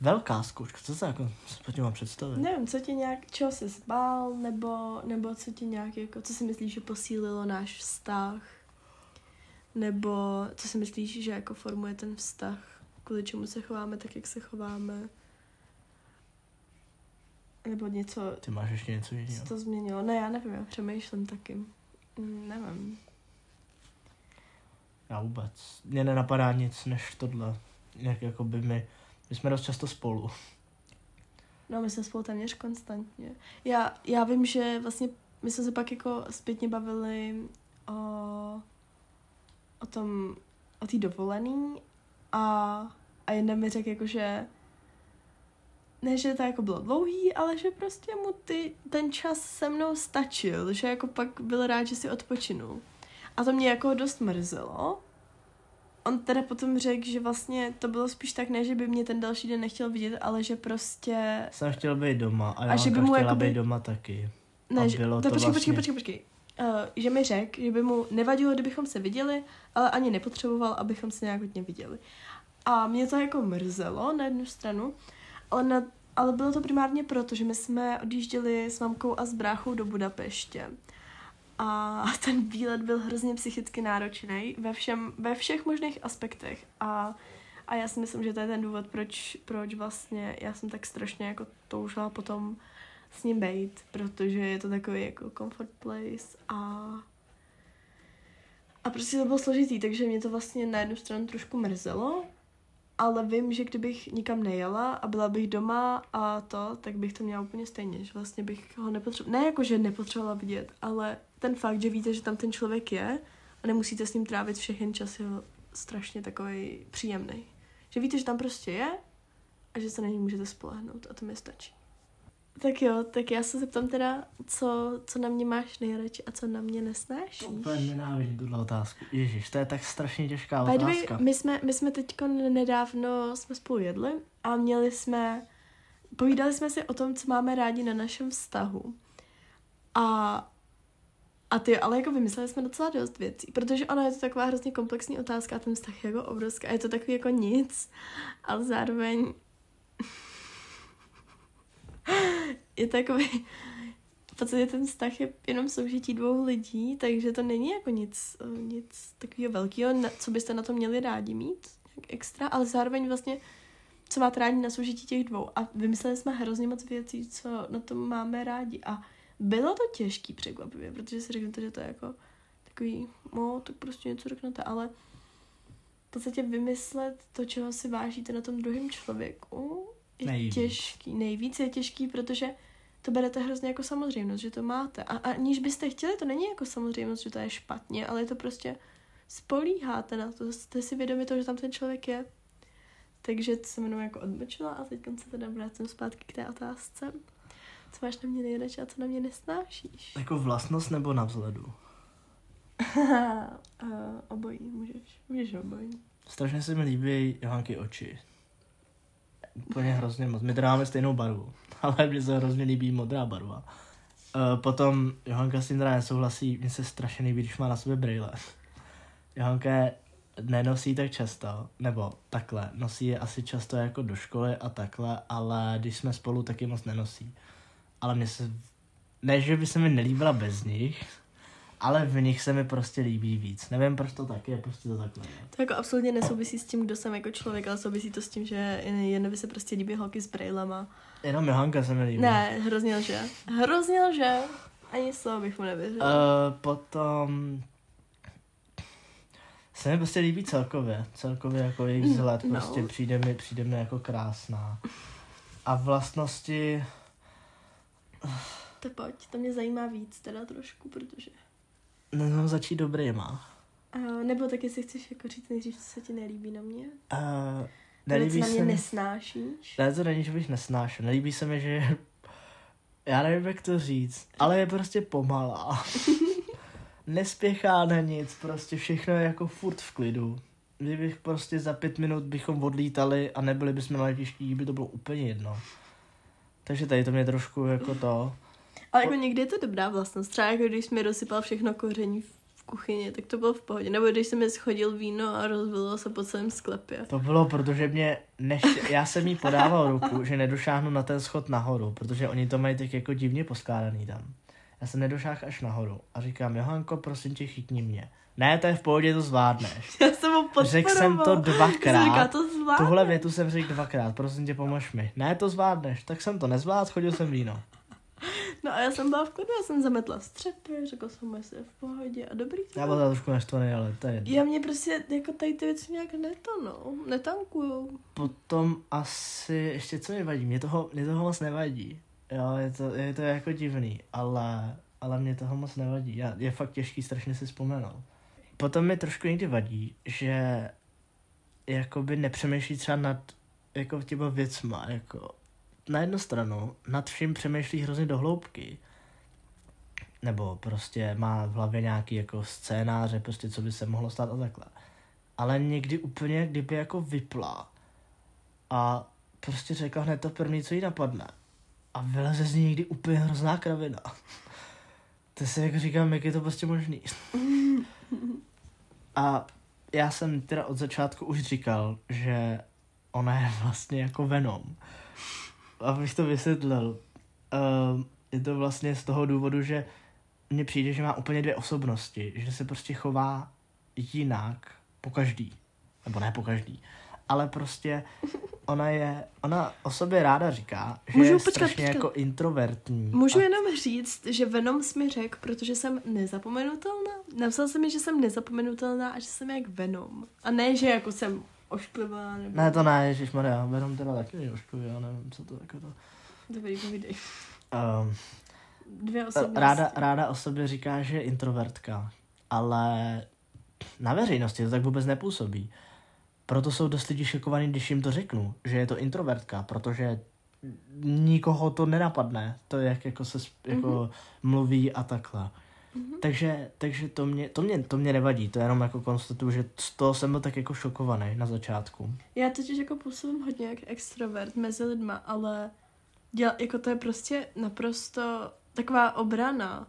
Velká zkouška, co se jako se pod tím mám představit? Nevím, co tě nějak, čeho jsi zbál, nebo, nebo co tě nějak, jako, co si myslíš, že posílilo náš vztah, nebo co si myslíš, že jako formuje ten vztah, kvůli čemu se chováme tak, jak se chováme, nebo něco, Ty máš ještě něco co jiného. to změnilo. Ne, já nevím, já přemýšlím taky. Mm, Nevím. Já vůbec. Mně nenapadá nic než tohle. Jak jako by my... My jsme dost často spolu. No, my jsme spolu téměř konstantně. Já, já vím, že vlastně my jsme se pak jako zpětně bavili o, o tom, o té dovolený a, a jeden mi řekl jako, že ne, že to jako bylo dlouhý, ale že prostě mu ty, ten čas se mnou stačil, že jako pak byl rád, že si odpočinul. A to mě jako dost mrzelo. On teda potom řekl, že vlastně to bylo spíš tak, ne, že by mě ten další den nechtěl vidět, ale že prostě Jsem chtěl být doma a, A že by mu chtěla jakoby- být doma taky. Ne, že, bylo to to počkej, vlastně- počkej, počkej, počkej. Uh, že mi řekl, že by mu nevadilo, kdybychom se viděli, ale ani nepotřeboval, abychom se nějak hodně viděli. A mě to jako mrzelo na jednu stranu, ale, na, ale bylo to primárně proto, že my jsme odjížděli s mamkou a s bráchou do Budapeště. A ten výlet byl hrozně psychicky náročný ve, všem, ve všech možných aspektech. A, a já si myslím, že to je ten důvod, proč, proč vlastně já jsem tak strašně jako toužila potom s ním bejt, protože je to takový jako comfort place a a prostě to bylo složitý, takže mě to vlastně na jednu stranu trošku mrzelo, ale vím, že kdybych nikam nejela a byla bych doma a to, tak bych to měla úplně stejně, že vlastně bych ho nepotřebovala, ne jako, že nepotřebovala vidět, ale ten fakt, že víte, že tam ten člověk je a nemusíte s ním trávit všechny čas, je strašně takový příjemný. Že víte, že tam prostě je a že se na něj můžete spolehnout a to mi stačí. Tak jo, tak já se zeptám teda, co, co na mě máš nejradši a co na mě nesnášíš. Úplně nenávidím tuhle otázku. Ježíš, to je tak strašně těžká By otázka. my jsme, my jsme teď nedávno jsme spolu jedli a měli jsme, povídali jsme si o tom, co máme rádi na našem vztahu. A, A ty, ale jako vymysleli jsme docela dost věcí, protože ona je to taková hrozně komplexní otázka a ten vztah je jako obrovský a je to takový jako nic, ale zároveň je takový, v podstatě ten vztah je jenom soužití dvou lidí, takže to není jako nic, nic takového velkého, co byste na to měli rádi mít, jak extra, ale zároveň vlastně co máte rádi na soužití těch dvou. A vymysleli jsme hrozně moc věcí, co na tom máme rádi. A bylo to těžký překvapivě, protože si řeknete, že to je jako takový, no, tak prostě něco řeknete, ale v podstatě vymyslet to, čeho si vážíte na tom druhém člověku, je Nejvíc. těžký. Nejvíc je těžký, protože to berete hrozně jako samozřejmost, že to máte. A, aniž byste chtěli, to není jako samozřejmost, že to je špatně, ale je to prostě spolíháte na to, jste si vědomi toho, že tam ten člověk je. Takže to jsem jenom jako odbočila a teď se teda vrátím zpátky k té otázce. Co máš na mě nejradši a co na mě nesnášíš? Jako vlastnost nebo na vzhledu? uh, obojí, můžeš. Můžeš obojí. Strašně se mi líbí Johanky oči. Úplně hrozně moc. My teda máme stejnou barvu, ale mně se hrozně líbí modrá barva. Uh, potom Johanka s tím teda nesouhlasí, mně se strašně líbí, když má na sobě brýle. Johanka je nenosí tak často, nebo takhle, nosí je asi často jako do školy a takhle, ale když jsme spolu, tak je moc nenosí. Ale mně se, ne, že by se mi nelíbila bez nich, ale v nich se mi prostě líbí víc. Nevím, proč to tak je, prostě to takhle. To jako absolutně nesouvisí s tím, kdo jsem jako člověk, ale souvisí to s tím, že jen by se prostě líbí holky s brejlema. Jenom Johanka se mi líbí. Ne, hrozně lže. Hrozně lže. Ani slovo bych mu nevěřila. Uh, potom se mi prostě líbí celkově. Celkově jako jejich vzhled No. prostě přijde mi, přijde mi jako krásná. A vlastnosti, To pojď, to mě zajímá víc teda trošku, protože... no začít dobrýma. Uh, nebo tak jestli chceš jako říct nejdřív, co se ti nelíbí na mě? Uh, Nebo co nelíbí na mě nesnášíš? ne, to není, že bych nesnášel. Nelíbí se mi, že já nevím, jak to říct, ale je prostě pomalá. Nespěchá na nic, prostě všechno je jako furt v klidu. Kdybych prostě za pět minut bychom odlítali a nebyli bychom na letišti, by to bylo úplně jedno. Takže tady to mě trošku jako to... Ale jako někdy je to dobrá vlastnost. Třeba jako když mi rozsypal všechno koření v kuchyni, tak to bylo v pohodě. Nebo když jsem mi schodil víno a rozvilo se po celém sklepě. To bylo, protože mě neš... já jsem jí podával ruku, že nedošáhnu na ten schod nahoru, protože oni to mají tak jako divně poskládaný tam. Já jsem nedošáhl až nahoru a říkám, Johanko, prosím tě, chytni mě. Ne, to je v pohodě, to zvládneš. Já jsem ho podporoval. Řekl jsem to dvakrát. říkala, to zvládne. Tuhle větu jsem řekl dvakrát, prosím tě, pomož mi. Ne, to zvládneš. Tak jsem to nezvládl, schodil jsem víno. No a já jsem byla v klidu, já jsem zametla střepy, řekla jsem mu, jestli je v pohodě a dobrý Já bylo. byl trošku naštvaný, ale to je. Já mě prostě jako tady ty věci nějak neto, no, netankujou. Potom asi, ještě co mi vadí, mě toho, mě toho moc nevadí. Jo, je to, je to jako divný, ale, ale mě toho moc nevadí. Já, je fakt těžký strašně si vzpomenout. Potom mi trošku někdy vadí, že jakoby nepřemýšlí třeba nad jako těma věcma, jako na jednu stranu nad vším přemýšlí hrozně do hloubky. Nebo prostě má v hlavě nějaký jako scénáře, prostě co by se mohlo stát a takhle. Ale někdy úplně kdyby jako vyplá a prostě řekla hned to první, co jí napadne. A vyleze z ní někdy úplně hrozná kravina. To si jako říkám, jak je to prostě možný. A já jsem teda od začátku už říkal, že ona je vlastně jako Venom. Abych to vysvětlil. Uh, je to vlastně z toho důvodu, že mně přijde, že má úplně dvě osobnosti. Že se prostě chová jinak po každý. Nebo ne po každý. Ale prostě ona je, ona o sobě ráda říká, že Můžu je počkat, strašně počkat. jako introvertní. Můžu a jenom říct, že Venom jsi mi řekl, protože jsem nezapomenutelná. Napsal jsem mi, že jsem nezapomenutelná a že jsem jak Venom. A ne, že jako jsem ošklivá nebo... Ne, to ne, ježišmarja, Venom teda taky není ošklivý, já nevím, co to jako to... Dobrý, povídej. Um, Dvě osobnosti. ráda, ráda o sobě říká, že je introvertka, ale na veřejnosti to tak vůbec nepůsobí. Proto jsou dost lidi šokovaní, když jim to řeknu, že je to introvertka, protože nikoho to nenapadne, to jak jako se jako Mhm. mm-hmm. mluví a takhle. Mm-hmm. Takže, takže to, mě, to, mě, to mě nevadí, to jenom jako konstatuju, že z toho jsem byl tak jako šokovaný na začátku. Já totiž jako působím hodně jak extrovert mezi lidma, ale děla, jako to je prostě naprosto taková obrana,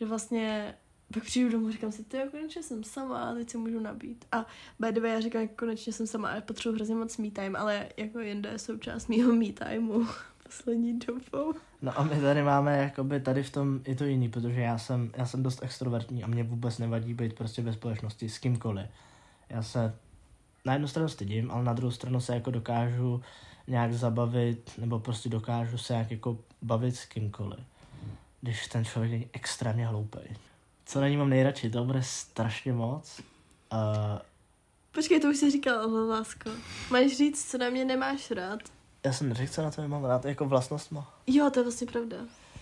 Že vlastně pak přijdu domů a říkám si, ty konečně jsem sama, teď si můžu nabít. A by the way, já říkám, konečně jsem sama a potřebuji hrozně moc me time, ale jako jinde je součást mýho me timeu poslední dobou. No a my tady máme, jakoby tady v tom je to jiný, protože já jsem, já jsem dost extrovertní a mě vůbec nevadí být prostě ve společnosti s kýmkoliv. Já se na jednu stranu stydím, ale na druhou stranu se jako dokážu nějak zabavit, nebo prostě dokážu se nějak jako bavit s kýmkoliv. Když ten člověk je extrémně hloupý. Co na ní mám nejradši, to bude strašně moc. Uh, Počkej, to už jsi říkal, lásko. Máš říct, co na mě nemáš rád? já jsem neřekl, co na to mám rád, jako vlastnostma. Jo, to je vlastně pravda.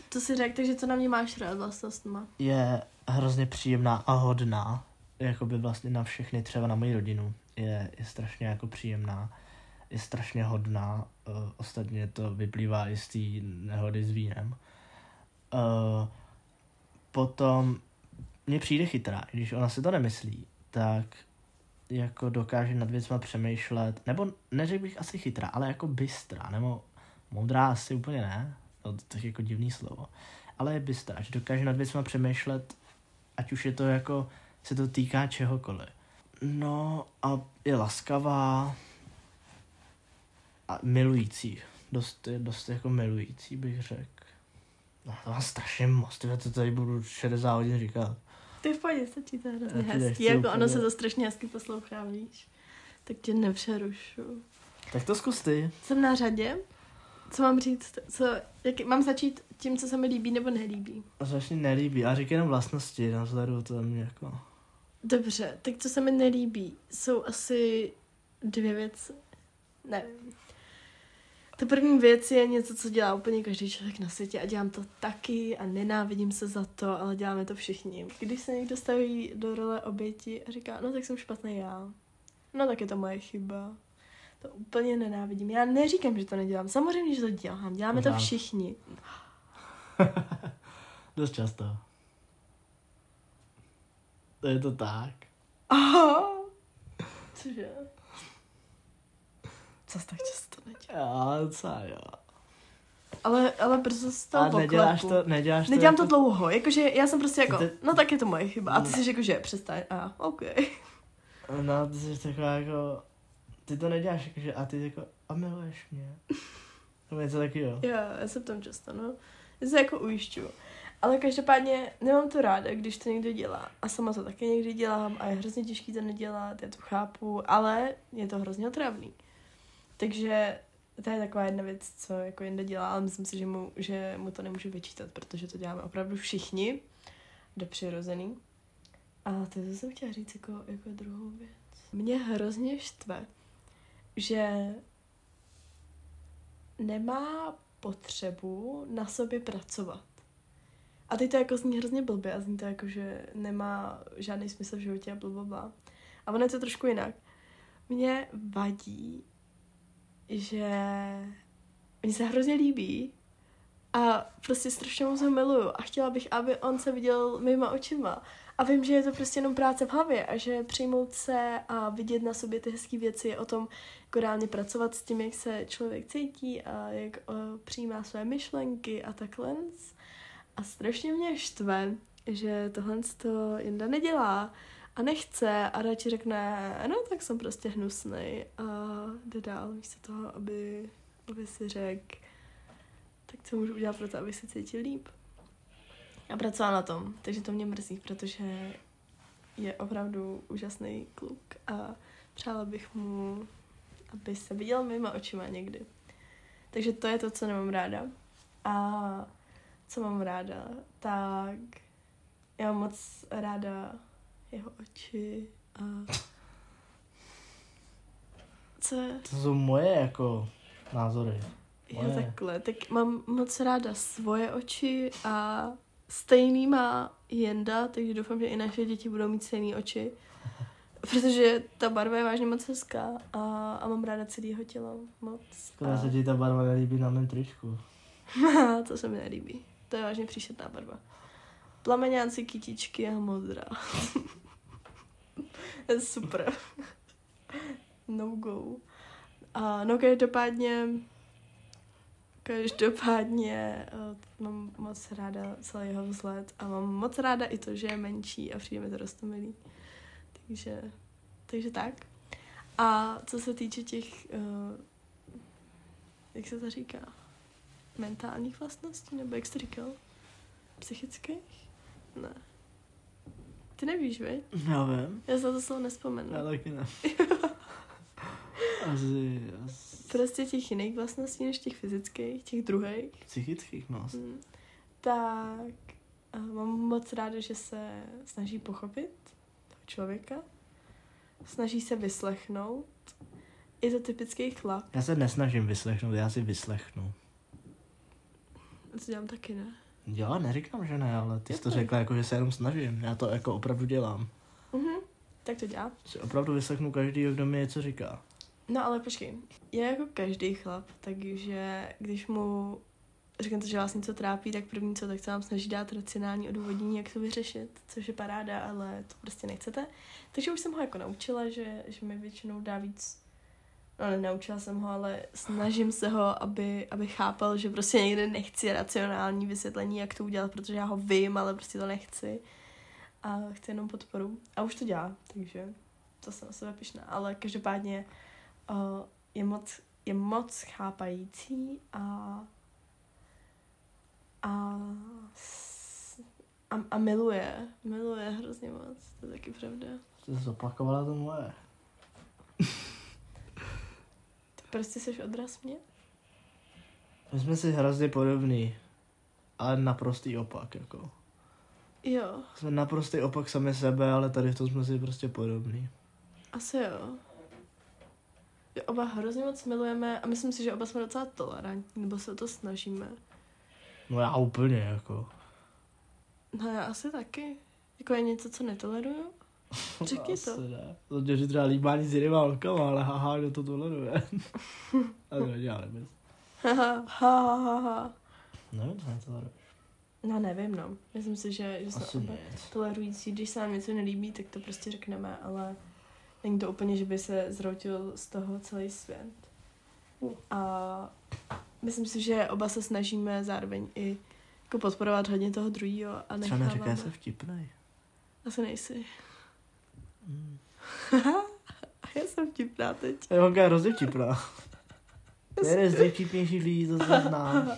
To si řekl, takže co na mě máš rád vlastnostma? Je hrozně příjemná a hodná, jakoby vlastně na všechny, třeba na moji rodinu. Je, je strašně jako příjemná, je strašně hodná, uh, ostatně to vyplývá i z té nehody s vínem. Uh, potom mně přijde chytrá, když ona si to nemyslí, tak jako dokáže nad věcma přemýšlet, nebo neřekl bych asi chytrá, ale jako bystrá, nebo moudrá asi úplně ne, to, to je jako divný slovo, ale je bystrá, že dokáže nad věcma přemýšlet, ať už je to jako, se to týká čehokoliv. No a je laskavá a milující, dost, dost jako milující bych řekl. No to má strašně moc, tyhle, to tady budu 60 hodin říkat. Ty pohodě, stačí to je hrozně hezký. Jako úplně- ono se to strašně hezky poslouchá, víš. Tak tě nepřerušu. Tak to zkus ty. Jsem na řadě. Co mám říct? Co, jak, mám začít tím, co se mi líbí nebo nelíbí? Začni nelíbí a říkej jenom vlastnosti, navzhledu to mě jako... Dobře, tak co se mi nelíbí, jsou asi dvě věci. Nevím. Ta první věc je něco, co dělá úplně každý člověk na světě a dělám to taky a nenávidím se za to, ale děláme to všichni. Když se někdo staví do role oběti a říká, no tak jsem špatný já. No tak je to moje chyba. To úplně nenávidím. Já neříkám, že to nedělám. Samozřejmě, že to dělám. Děláme to Pořád. všichni. Dost často. To je to tak. Aha. Cože? Co tak často nedělám. Já, docela jo. Ale, ale brzo z toho A neděláš to, neděláš to Nedělám jako... to dlouho, jakože já jsem prostě jako, Ty- no tak je to moje chyba. A ty jsi řekl, že přestaň. A, OK. No, ty jsi taková jako... Ty to neděláš jakože a ty jako, a miluješ mě. To něco takového. Jo, já jsem tam často, no. Já se jako ujišťuju. Ale každopádně nemám to ráda, když to někdo dělá. A sama to taky někdy dělám a je hrozně těžký to nedělat, já to chápu, ale je to hrozně otravný. Takže to je taková jedna věc, co jako jinde dělá, ale myslím si, že mu, že mu to nemůžu vyčítat, protože to děláme opravdu všichni. Jde přirozený. A to je, jsem chtěla říct jako, jako druhou věc. Mě hrozně štve, že nemá potřebu na sobě pracovat. A teď to jako zní hrozně blbě a zní to jako, že nemá žádný smysl v životě a blablabla. A ono je to trošku jinak. Mně vadí, že mě se hrozně líbí a prostě strašně moc ho miluju a chtěla bych, aby on se viděl mýma očima. A vím, že je to prostě jenom práce v hlavě a že přijmout se a vidět na sobě ty hezké věci je o tom jako reálně pracovat s tím, jak se člověk cítí a jak uh, přijímá své myšlenky a takhle. A strašně mě štve, že tohle to Jinda nedělá a nechce a radši řekne, no tak jsem prostě hnusnej a jde dál místo toho, aby, aby si řekl, tak co můžu udělat pro to, aby se cítil líp. A pracovala na tom, takže to mě mrzí, protože je opravdu úžasný kluk a přála bych mu, aby se viděl mýma očima někdy. Takže to je to, co nemám ráda. A co mám ráda, tak já mám moc ráda jeho oči a co? To jsou moje jako názory. Jo, Moje. takhle. Tak mám moc ráda svoje oči a stejný má Jenda, takže doufám, že i naše děti budou mít stejné oči. Protože ta barva je vážně moc hezká a, a mám ráda celý jeho tělo moc. Škoda A, se ti ta barva nelíbí na mém tričku. to se mi nelíbí. To je vážně příšerná barva. Plameňáci, kytičky a modrá. Super. no go. A no každopádně Každopádně uh, mám moc ráda celý jeho vzhled a mám moc ráda i to, že je menší a přijde mi to rostomilý. Takže, takže tak. A co se týče těch, uh, jak se to říká, mentálních vlastností, nebo jak jsi to říkal? Psychických? Ne. Ty nevíš, vej? Já vím. Já se to slovo nespomenu. Já taky ne. asi, asi... Prostě těch jiných vlastností než těch fyzických, těch druhých. Psychických, no. Hmm. Tak uh, mám moc ráda, že se snaží pochopit toho člověka, snaží se vyslechnout. Je to typický chlap. Já se nesnažím vyslechnout, já si vyslechnu. To dělám taky, ne? Jo, neříkám, že ne, ale ty jsi to řekla jako, že se jenom snažím. Já to jako opravdu dělám. Mhm. Tak to dělá. Si opravdu vyslechnu každý, kdo mi něco říká. No ale počkej, je jako každý chlap, takže když mu řeknete, že vás něco trápí, tak první co, tak se vám snaží dát racionální odůvodnění, jak to vyřešit, což je paráda, ale to prostě nechcete. Takže už jsem ho jako naučila, že, že mi většinou dá víc, no ne, naučila jsem ho, ale snažím se ho, aby, aby chápal, že prostě někde nechci racionální vysvětlení, jak to udělat, protože já ho vím, ale prostě to nechci. A chci jenom podporu. A už to dělá, takže to jsem na sebe pyšná. Ale každopádně uh, je moc, je moc chápající a a, a, a miluje, miluje hrozně moc, to je taky pravda. Jsi zopakovala to moje. Ty prostě jsi odraz mě? My jsme si hrozně podobný, ale naprostý opak, jako. Jo, Jsme naprostý opak sami sebe, ale tady v tom jsme si prostě podobný. asi jo. Že oba hrozně moc milujeme a myslím si, že oba jsme docela tolerantní, nebo se o to snažíme. No já úplně, jako. No já asi taky. Jako je něco, co netoleruju? Řekni to. Asi ne. Protože že třeba líbání s jinýma holkama, ale haha, kdo to toleruje. a to nevím. Haha, ha, ha, ha, ha. Nevím, co netoleruje. No nevím, no. Myslím si, že, že jsme oba tolerující. Když se nám něco nelíbí, tak to prostě řekneme, ale není to úplně, že by se zroutil z toho celý svět. A myslím si, že oba se snažíme zároveň i jako podporovat hodně toho druhého a Třeba necháváme. neříká se vtipnej. Asi nejsi. Hmm. Já jsem vtipná teď. Je Honka je hrozně vtipná. Je jeden z nejvtipnějších lidí, co se znám.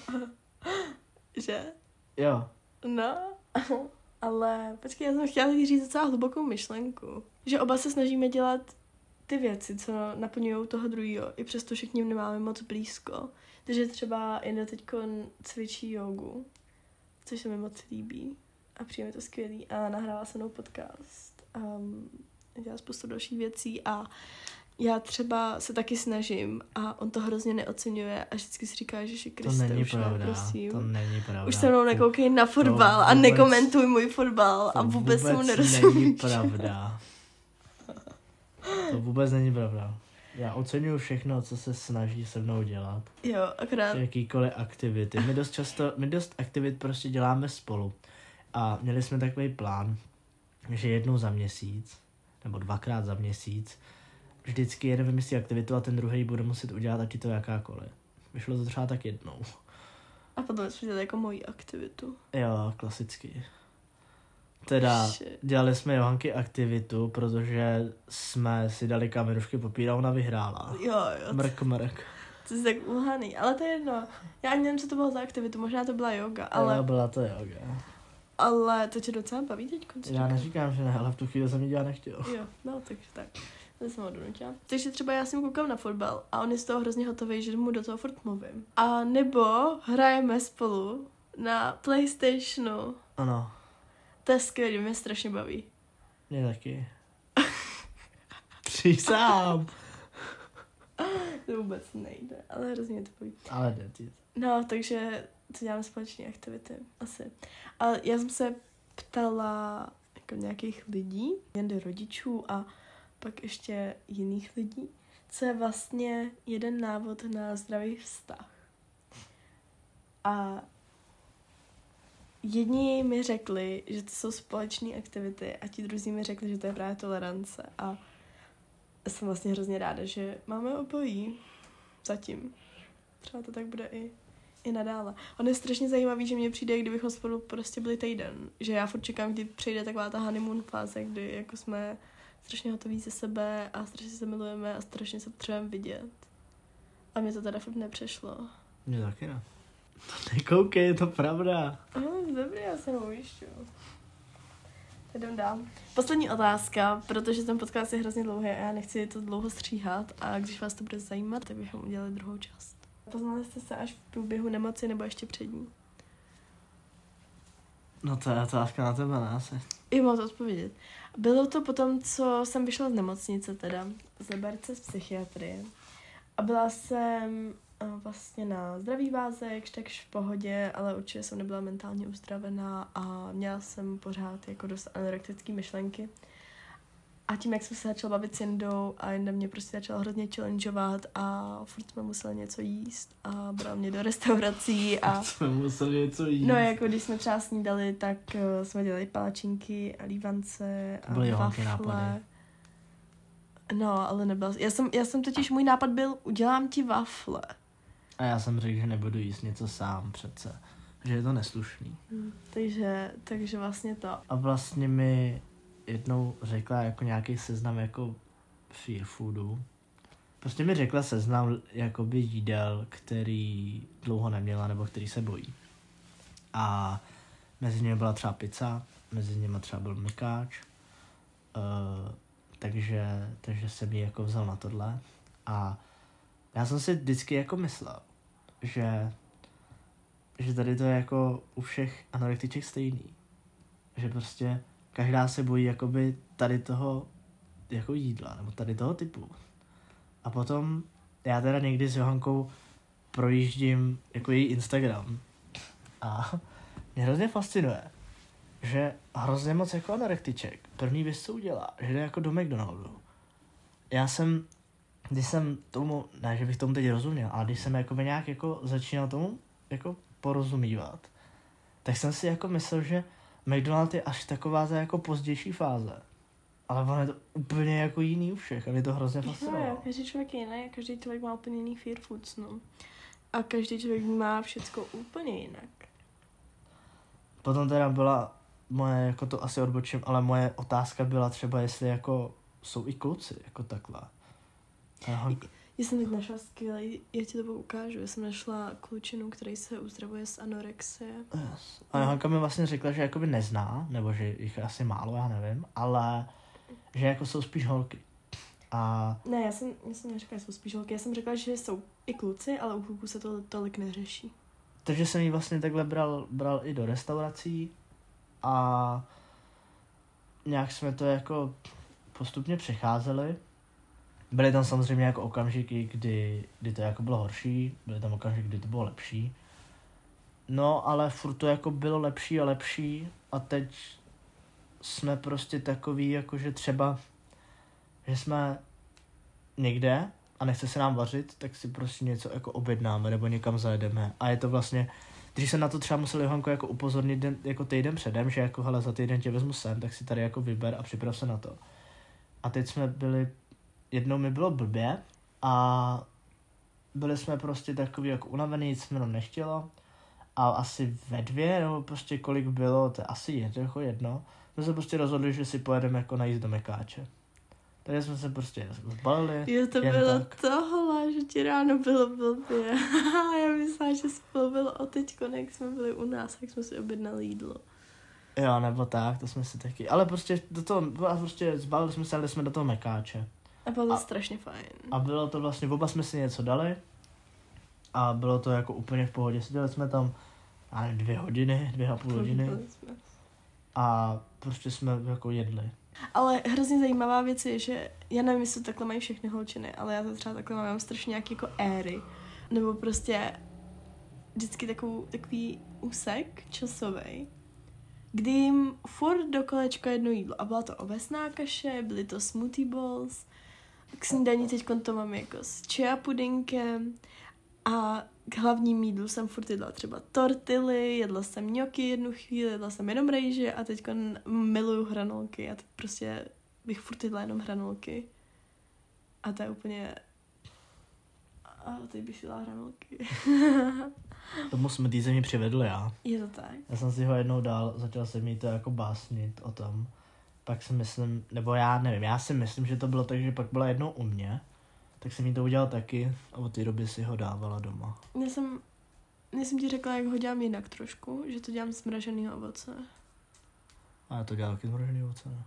Že? Jo. No, ale počkej, já jsem chtěla říct docela hlubokou myšlenku. Že oba se snažíme dělat ty věci, co naplňují toho druhého, i přesto, že k ním nemáme moc blízko. Takže třeba Jenda teď cvičí jogu, což se mi moc líbí a přijde mi to skvělý a nahrává se mnou podcast a dělá spoustu dalších věcí a já třeba se taky snažím a on to hrozně neocenuje a vždycky si říká, že To Kriste, není už ne, pravda. prosím. To není pravda. Už se mnou nekoukej na fotbal a vůbec- nekomentuj můj fotbal To a vůbec, mu není nerozumíš. pravda. To vůbec není pravda. Já oceňuju všechno, co se snaží se mnou dělat. Jo, akorát, Jakýkoliv aktivity. My dost často, my dost aktivit prostě děláme spolu. A měli jsme takový plán, že jednou za měsíc, nebo dvakrát za měsíc, vždycky jeden vymyslí aktivitu a ten druhý bude muset udělat, ať je to jakákoliv. Vyšlo to třeba tak jednou. a potom jsme dělali jako moji aktivitu. Jo, klasicky. Teda, Shit. dělali jsme Johanky aktivitu, protože jsme si dali kamerušky popíra, ona vyhrála. Jo, jo, Mrk, mrk. to jsi tak ulhaný, ale to je jedno. Já ani nevím, co to bylo za aktivitu, možná to byla yoga, Ale ale, byla to yoga. Ale to tě docela baví teď. Já neříkám, že ne, ale v tu chvíli jsem ji dělat nechtěl. Jo, no, takže tak. To jsem ho donutila. Takže třeba já ním koukám na fotbal a on je z toho hrozně hotový, že mu do toho furt mluvím. A nebo hrajeme spolu na Playstationu. Ano, To je skvělé, mě strašně baví. mě taky. Přísám. To vůbec nejde, ale hrozně mě to baví. Ale jde ti. No, takže to děláme společné aktivity, asi. Ale já jsem se ptala jako nějakých lidí, jen rodičů a pak ještě jiných lidí, co je vlastně jeden návod na zdravý vztah. A jedni mi řekli, že to jsou společné aktivity a ti druzí mi řekli, že to je právě tolerance a jsem vlastně hrozně ráda, že máme obojí zatím. Třeba to tak bude i i nadále. On je strašně zajímavý, že mně přijde, kdybychom spolu prostě byli týden. Že já furt čekám, kdy přijde taková ta honeymoon fáze, kdy jako jsme strašně hotoví ze sebe a strašně se milujeme a strašně se potřebujeme vidět. A mě to teda furt nepřešlo. Mě taky ne. To nekoukej, je to pravda. No, dobrý, já se neujišťuju. Tak jdem dál. Poslední otázka, protože ten podcast je hrozně dlouhý a já nechci to dlouho stříhat a když vás to bude zajímat, tak bychom udělali druhou část. Poznali jste se až v průběhu nemoci nebo ještě před ní? No to je otázka na tebe, ne asi. I mohu to odpovědět. Bylo to potom, co jsem vyšla z nemocnice teda, z Liberce z psychiatrie. A byla jsem vlastně na zdravý váze, takž v pohodě, ale určitě jsem nebyla mentálně uzdravená a měla jsem pořád jako dost anorektické myšlenky. A tím, jak jsem se začala bavit s Jindou a Jinda mě prostě začala hrozně challengeovat a furt jsme museli něco jíst a bral mě do restaurací a... Jsme museli něco jíst. No jako když jsme třeba snídali, tak uh, jsme dělali palačinky a lívance a Byly wafle. No, ale nebyl. Já jsem, já jsem totiž, můj nápad byl, udělám ti wafle. A já jsem řekl, že nebudu jíst něco sám přece. Že je to neslušný. Hmm. Takže, takže vlastně to. A vlastně mi jednou řekla jako nějaký seznam jako fear foodů. Prostě mi řekla seznam jakoby jídel, který dlouho neměla nebo který se bojí. A mezi nimi byla třeba pizza, mezi nimi třeba byl mykáč. Uh, takže, takže jsem ji jako vzal na tohle. A já jsem si vždycky jako myslel, že, že tady to je jako u všech anorektiček stejný. Že prostě každá se bojí jakoby tady toho jako jídla, nebo tady toho typu. A potom já teda někdy s Johankou projíždím jako její Instagram a mě hrozně fascinuje, že hrozně moc jako anorektiček. První věc, co udělá, že jde jako do McDonaldu. Já jsem, když jsem tomu, ne, že bych tomu teď rozuměl, ale když jsem jako nějak jako začínal tomu jako porozumívat, tak jsem si jako myslel, že McDonald je až taková ta jako pozdější fáze. Ale ono je to úplně jako jiný u všech a mě to hrozně No, fascinovalo. jo, každý člověk je jiný a každý člověk má úplně jiný fear foods, no. A každý člověk má všecko úplně jinak. Potom teda byla moje, jako to asi odbočím, ale moje otázka byla třeba, jestli jako jsou i kluci, jako takhle. Já jsem teď našla skvělý, já ti to ukážu, já jsem našla klučinu, který se uzdravuje z anorexie. yes. a Johanka mi vlastně řekla, že jakoby nezná, nebo že jich je asi málo, já nevím, ale že jako jsou spíš holky. A Ne, já jsem, já jsem neřekla, že jsou spíš holky, já jsem řekla, že jsou i kluci, ale u kluků se to tolik neřeší. Takže jsem ji vlastně takhle bral, bral i do restaurací a nějak jsme to jako postupně přecházeli. Byly tam samozřejmě jako okamžiky, kdy, kdy to jako bylo horší, byly tam okamžiky, kdy to bylo lepší. No, ale furt to jako bylo lepší a lepší a teď jsme prostě takový, jako že třeba, že jsme někde a nechce se nám vařit, tak si prostě něco jako objednáme nebo někam zajedeme. A je to vlastně, když jsem na to třeba musel Johanko jako upozornit den, jako týden předem, že jako hele za týden tě vezmu sem, tak si tady jako vyber a připrav se na to. A teď jsme byli, jednou mi bylo blbě a byli jsme prostě takový jako unavený, nic jsme nechtělo. A asi ve dvě, nebo prostě kolik bylo, to je asi jedno, jako jedno, jsme se prostě rozhodli, že si pojedeme jako najíst do Mekáče. Takže jsme se prostě zbalili. Jo, to bylo tak. tohle, že ti ráno bylo blbě. já myslela, že spolu bylo o teďko, jak jsme byli u nás, jak jsme si objednali jídlo. Jo, nebo tak, to jsme si taky. Ale prostě do toho, prostě zbalili jsme se, ale jsme do toho Mekáče. A bylo to A- strašně fajn. A bylo to vlastně, oba jsme si něco dali. A bylo to jako úplně v pohodě. Seděli jsme tam a dvě hodiny, dvě a půl hodiny. A prostě jsme jako jedli. Ale hrozně zajímavá věc je, že já nevím, jestli to takhle mají všechny holčiny, ale já to třeba takhle mám, mám strašně nějaký jako éry. Nebo prostě vždycky takovou, takový úsek časový, kdy jim furt do kolečka jedno jídlo. A byla to ovesná kaše, byly to smoothie balls, k snídaní teď to mám jako s chia pudinkem a k hlavním jídlu jsem furt jedla třeba tortily, jedla jsem ňoky jednu chvíli, jedla jsem jenom rejže a teď miluju hranolky a teď prostě bych furt jedla jenom hranolky. A to je úplně... A teď bych si dala hranolky. Tomu smrtí se mi přivedl já. Je to tak? Já jsem si ho jednou dal, začal jsem mi to jako básnit o tom. Pak si myslím, nebo já nevím, já si myslím, že to bylo tak, že pak byla jednou u mě, tak jsem mi to udělal taky a od té doby si ho dávala doma. Já jsem, já jsem ti řekla, jak ho dělám jinak trošku, že to dělám z mraženého ovoce. A já to dělal taky zmražený ovoce, ne?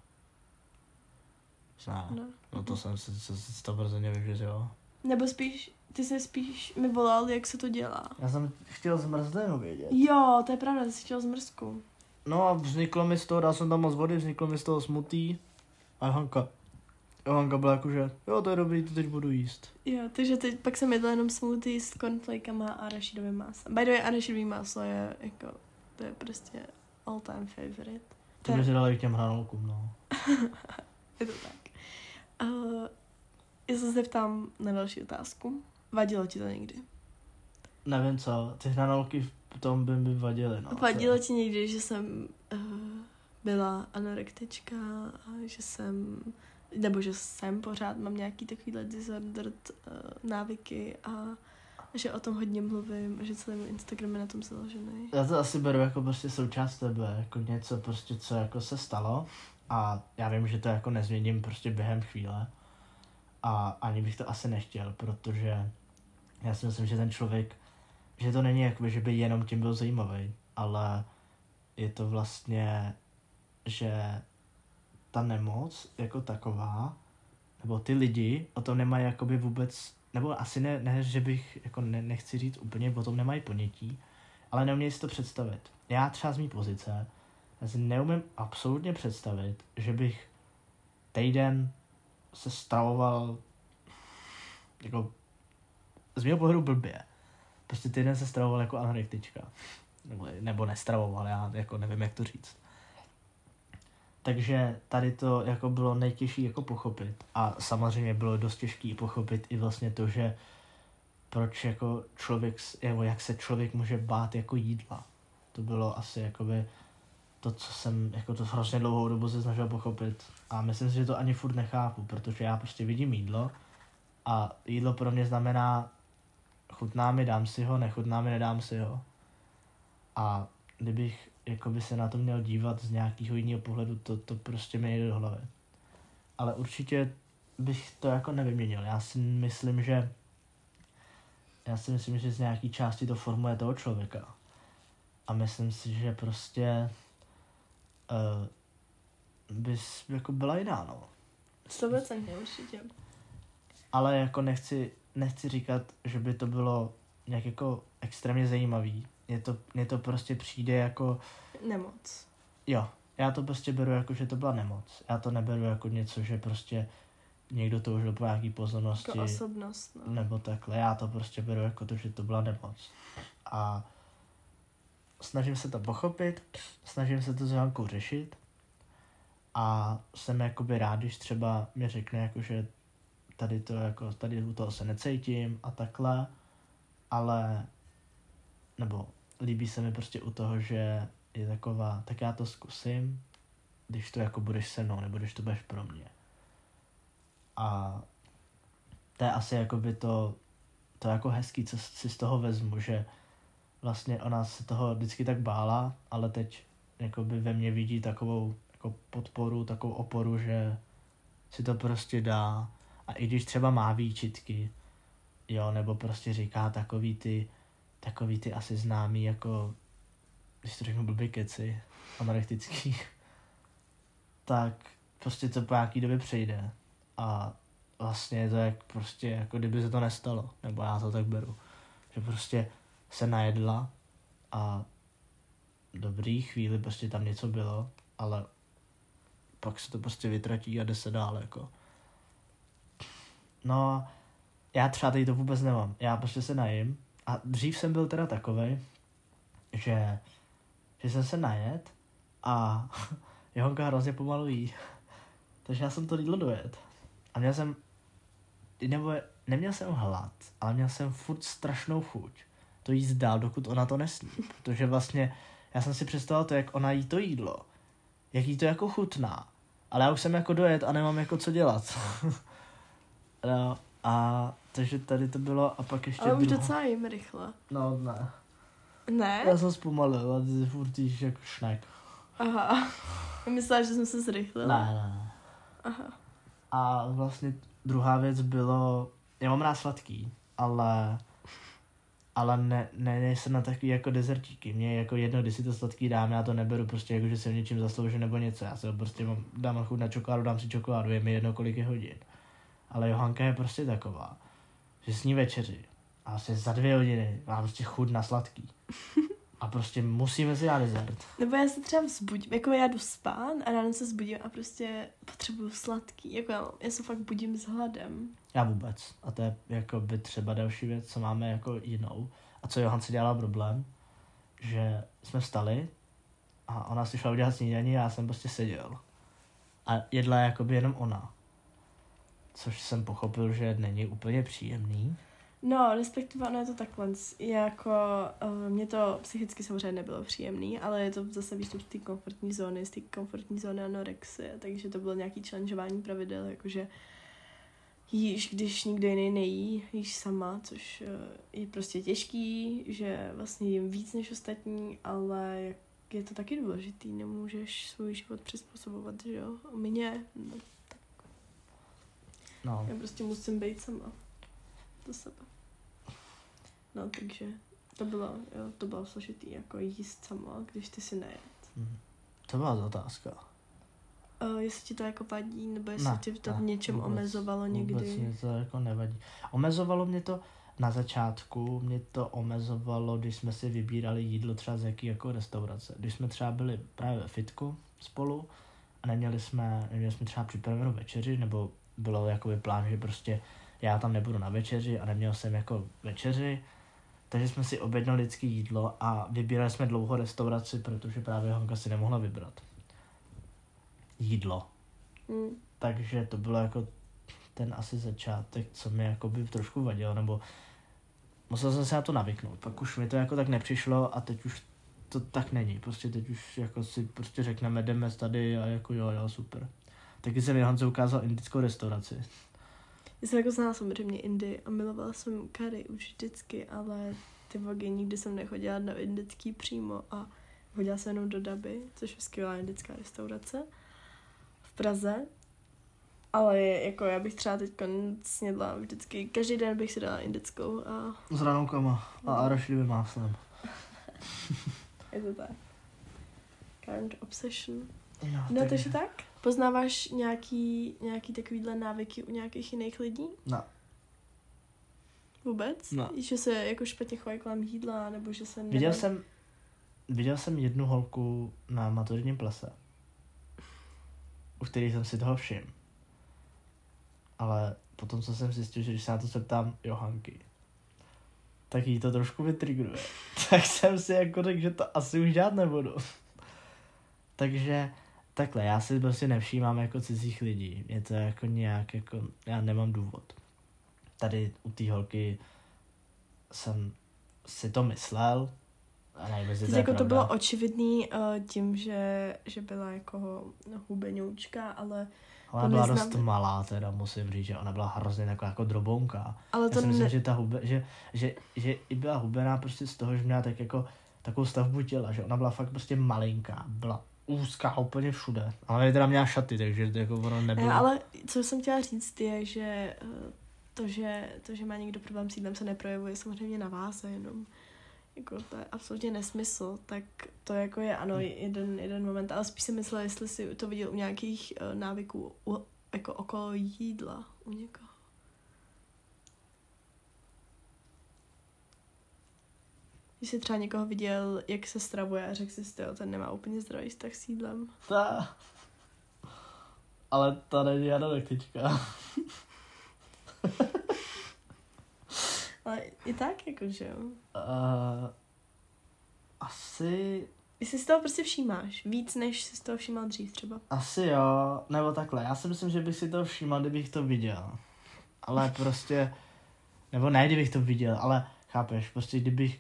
Ne, No. no to jsem si, si, si to brzo že jo. Nebo spíš, ty jsi spíš mi volal, jak se to dělá. Já jsem chtěl zmrzlinu vědět. Jo, to je pravda, ty jsi chtěl zmrzku. No a vzniklo mi z toho, dal jsem tam moc vody, vzniklo mi z toho smutý. A Hanka, Hanka byla jako, že jo, to je dobrý, to teď budu jíst. Jo, takže teď pak jsem jedla jenom smoothie s cornflakama a arašidovým másem. By the way, arašidový máslo je jako, to je prostě all time favorite. To by si dala i k těm hranolkům, no. Je to tak. Uh, já se zeptám na další otázku. Vadilo ti to někdy? Nevím co, ty hranolky tom by mi vadily, no. Vadilo ti někdy, že jsem uh, byla anorektička a že jsem, nebo že jsem pořád, mám nějaký takovýhle disordered uh, návyky a že o tom hodně mluvím a že celý můj Instagram je na tom založený. Já to asi beru jako prostě součást tebe, jako něco prostě, co jako se stalo a já vím, že to jako nezměním prostě během chvíle a ani bych to asi nechtěl, protože já si myslím, že ten člověk, že to není jako, že by jenom tím byl zajímavý, ale je to vlastně, že ta nemoc jako taková, nebo ty lidi o tom nemají jakoby vůbec, nebo asi ne, ne že bych, jako ne, nechci říct úplně, o tom nemají ponětí, ale neumějí si to představit. Já třeba z mý pozice, já si neumím absolutně představit, že bych týden se stravoval jako z mého pohledu blbě. Prostě týden se stravoval jako anorektička. Nebo, nebo nestravoval, já jako nevím, jak to říct. Takže tady to jako bylo nejtěžší jako pochopit. A samozřejmě bylo dost těžké pochopit i vlastně to, že proč jako člověk, nebo jak se člověk může bát jako jídla. To bylo asi jakoby to, co jsem jako to hrozně dlouhou dobu se snažil pochopit. A myslím si, že to ani furt nechápu, protože já prostě vidím jídlo a jídlo pro mě znamená chutná mi, dám si ho, nechutná mi, nedám si ho. A kdybych jakoby se na to měl dívat z nějakého jiného pohledu, to, to prostě mi nejde do hlavy. Ale určitě bych to jako nevyměnil. Já si myslím, že já si myslím, že z nějaký části to formuje toho člověka. A myslím si, že prostě uh, bys jako byla jiná, no. 100% určitě. Ale jako nechci, nechci říkat, že by to bylo nějak jako extrémně zajímavý. Je to, mně to prostě přijde jako, Nemoc. jo, já to prostě beru jako, že to byla nemoc. Já to neberu jako něco, že prostě někdo toužil po nějaký pozornosti. Jako osobnost, no. nebo takhle. Já to prostě beru jako to, že to byla nemoc. A snažím se to pochopit, snažím se to s Jankou řešit a jsem jakoby rád, když třeba mi řekne, jako, že tady to jako, tady u toho se necítím a takhle, ale nebo líbí se mi prostě u toho, že je taková, tak já to zkusím, když to jako budeš se mnou, nebo když to budeš pro mě. A to je asi jakoby to, to jako hezký, co si z toho vezmu, že vlastně ona se toho vždycky tak bála, ale teď jakoby ve mně vidí takovou jako podporu, takovou oporu, že si to prostě dá a i když třeba má výčitky, jo, nebo prostě říká takový ty, takový ty asi známý jako, když to řeknu blbý keci, anorektický, tak prostě to po nějaký době přejde a vlastně je to jak prostě, jako kdyby se to nestalo, nebo já to tak beru, že prostě se najedla a dobrý chvíli prostě tam něco bylo, ale pak se to prostě vytratí a jde se dál, jako. No, já třeba tady to vůbec nemám. Já prostě se najím a dřív jsem byl teda takovej, že, že jsem se najet a Jonka hrozně pomalu jí. Takže já jsem to jídlo dojet. A měl jsem, nebo neměl jsem hlad, ale měl jsem furt strašnou chuť to jíst dál, dokud ona to nesní. Protože vlastně já jsem si představil to, jak ona jí to jídlo. Jak jí to jako chutná. Ale já už jsem jako dojet a nemám jako co dělat. No, A takže tady to bylo a pak ještě Ale už druhá- docela jim rychle. No ne. Ne? Já jsem zpomalil a ty furt jíš jako šnek. Aha. Myslela, že jsem se zrychlila. Ne, ne, ne. Aha. A vlastně druhá věc bylo, já mám rád sladký, ale ale ne, ne, nejsem na takový jako dezertíky. Mně jako jedno, když si to sladký dám, já to neberu prostě jako, že jsem něčím zasloužil nebo něco. Já se ho prostě mám, dám chuť na čokoládu, dám si čokoládu, je mi jedno, kolik je hodin. Ale Johanka je prostě taková, že s ní večeři a vlastně za dvě hodiny mám prostě chuť na sladký. A prostě musíme si dát dezert. Nebo já se třeba vzbudím, jako já jdu spát a ráno se zbudím a prostě potřebuju sladký. Jako já, já se fakt budím s hladem. Já vůbec. A to je jako by třeba další věc, co máme jako jinou. A co Johan si dělala problém, že jsme vstali a ona si šla udělat snídaní a já jsem prostě seděl. A jedla jakoby jenom ona. Což jsem pochopil, že není úplně příjemný. No, respektive ono je to takhle. Jako, uh, mě to psychicky samozřejmě nebylo příjemný, ale je to zase výstup z té komfortní zóny, z té komfortní zóny anorexie, takže to bylo nějaký challengeování pravidel, jakože jíš, když nikdo jiný nejí, jíš sama, což uh, je prostě těžký, že vlastně jím víc než ostatní, ale je to taky důležitý, nemůžeš svůj život přizpůsobovat, že jo, mně, no, já prostě musím být sama. Do sebe. No, takže to bylo, jo, to bylo složitý, jako jíst sama, když ty si nejet. mhm. to byla otázka. Uh, jestli ti to jako vadí, nebo jestli Ne, ti to ne, v něčem vůbec, omezovalo někdy. Vůbec mě to jako nevadí. Omezovalo mě to na začátku, mě to omezovalo, když jsme si vybírali jídlo třeba z jaký jako restaurace. Když jsme třeba byli právě ve fitku spolu a neměli jsme, neměli jsme třeba připravenou večeři, nebo bylo jakoby plán, že prostě já tam nebudu na večeři a neměl jsem jako večeři, takže jsme si objednali vždycky jídlo a vybírali jsme dlouho restauraci, protože právě Honka si nemohla vybrat jídlo. Mm. Takže to bylo jako ten asi začátek, co mi jako by trošku vadilo, nebo musel jsem se na to navyknout. Pak už mi to jako tak nepřišlo a teď už to tak není. Prostě teď už jako si prostě řekneme, jdeme tady a jako jo, jo, super. Taky jsem Johance ukázal indickou restauraci. Já jsem jako znala samozřejmě Indy a milovala jsem kary už vždycky, ale ty vogy nikdy jsem nechodila na indický přímo a chodila jsem jenom do Daby, což je skvělá indická restaurace v Praze. Ale jako já bych třeba teď snědla vždycky, každý den bych si dala indickou a S ranoukama a arašidovým máslem. je to tak. Current obsession. No, No, takže tak. Poznáváš nějaký, nějaký takovýhle návyky u nějakých jiných lidí? No. Vůbec? No. Že se jako špatně chovají kolem jídla, nebo že se... Viděl nedá- jsem, viděl jsem jednu holku na maturitním plese, u který jsem si toho všiml. Ale potom, co jsem zjistil, že když se na to zeptám Johanky, tak jí to trošku vytrigruje. tak jsem si jako řekl, že to asi už dělat nebudu. Takže takhle, já si prostě nevšímám jako cizích lidí. Je to jako nějak jako, já nemám důvod. Tady u té holky jsem si to myslel, a nevím, to jako to bylo očividný uh, tím, že, že byla jako hubenoučka, ale, Ona byla neznám- dost malá, teda musím říct, že ona byla hrozně taková jako drobounká. ale Já to si myslím, ne... že ta hube, že, že, že i byla hubená prostě z toho, že měla tak jako takovou stavbu těla, že ona byla fakt prostě malinká, byla úzká úplně všude. Ale teda měla šaty, takže to jako ono nebylo. Ne, ale co jsem chtěla říct je, že eh, to, že to, že má někdo problém s jídlem, se neprojevuje samozřejmě na váze jenom. Jako to je absolutně nesmysl, tak to jako je ano jeden, jeden moment, ale spíš si myslela, jestli si to viděl u nějakých uh, návyků u, jako okolo jídla u někoho. Když jsi třeba někoho viděl, jak se stravuje a řekl si, že ten nemá úplně zdravý vztah s jídlem. Ta... Ale ta není anorektička. Ale i tak, jako, že jo. Uh, asi Jestli si toho prostě všímáš, víc než si z toho všímal dřív třeba. Asi jo, nebo takhle. Já si myslím, že bych si to všímal, kdybych to viděl. Ale prostě, nebo ne, kdybych to viděl, ale chápeš, prostě kdybych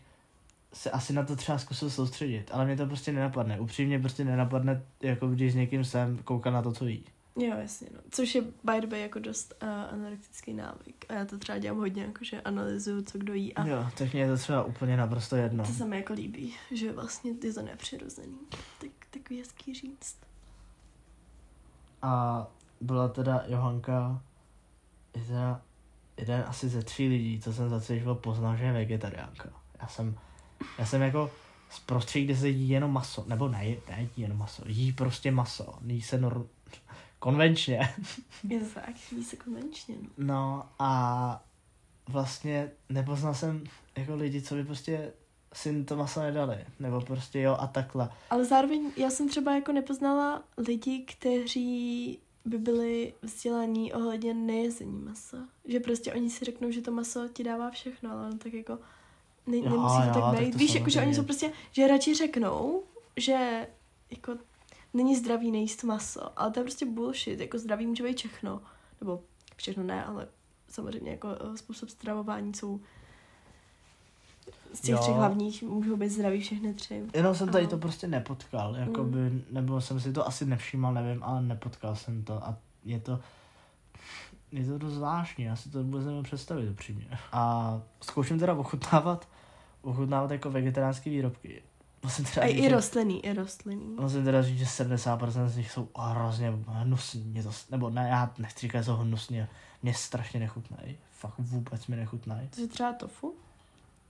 se asi na to třeba zkusil soustředit, ale mě to prostě nenapadne. Upřímně prostě nenapadne, jako když s někým jsem, koukat na to, co jí. Jo, jasně, no. Což je by the way jako dost uh, anorektický návyk. A já to třeba dělám hodně, jakože analyzuju, co kdo jí a Jo, tak mě je to třeba úplně naprosto jedno. to se mi jako líbí, že vlastně je to nepřirozený. Tak, takový hezký říct. A byla teda Johanka, je teda jeden asi ze tří lidí, co jsem za celý život poznal, že je vegetariánka. Já jsem, já jsem jako z prostředí, kde se jí jenom maso, nebo ne, ne jí jenom maso, jí prostě maso, jí se nor, konvenčně. Je to tak, ví se konvenčně, no. No a vlastně nepoznal jsem jako lidi, co by prostě si to maso nedali, nebo prostě jo a takhle. Ale zároveň já jsem třeba jako nepoznala lidi, kteří by byli vzdělaní ohledně nejezení masa. Že prostě oni si řeknou, že to maso ti dává všechno, ale ono tak jako ne, Jo, nemusí to jo, tak tak být. to Víš, jako, že oni jsou prostě, že radši řeknou, že jako není zdravý nejíst maso, ale to je prostě bullshit, jako zdravý může být všechno, nebo všechno ne, ale samozřejmě jako eh, způsob stravování jsou z těch Jo. třech hlavních můžou být zdraví všechny tři. Jenom jsem tady Ano. to prostě nepotkal, jakoby, Mm. nebo jsem si to asi nevšímal, nevím, ale nepotkal jsem to a je to, je to dost zvláštní, já si to vůbec nemůžu představit upřímně. A zkouším teda ochutnávat, ochutnávat jako vegetariánské výrobky. Musím teda A říct, i že- rostlinný, i rostlinný. Musím teda říct, že 70% z nich jsou hrozně hnusný, mě to, nebo ne, já nechci říkat, že jsou hnusně, mě strašně nechutnají, fakt vůbec mi nechutnají. To je třeba tofu?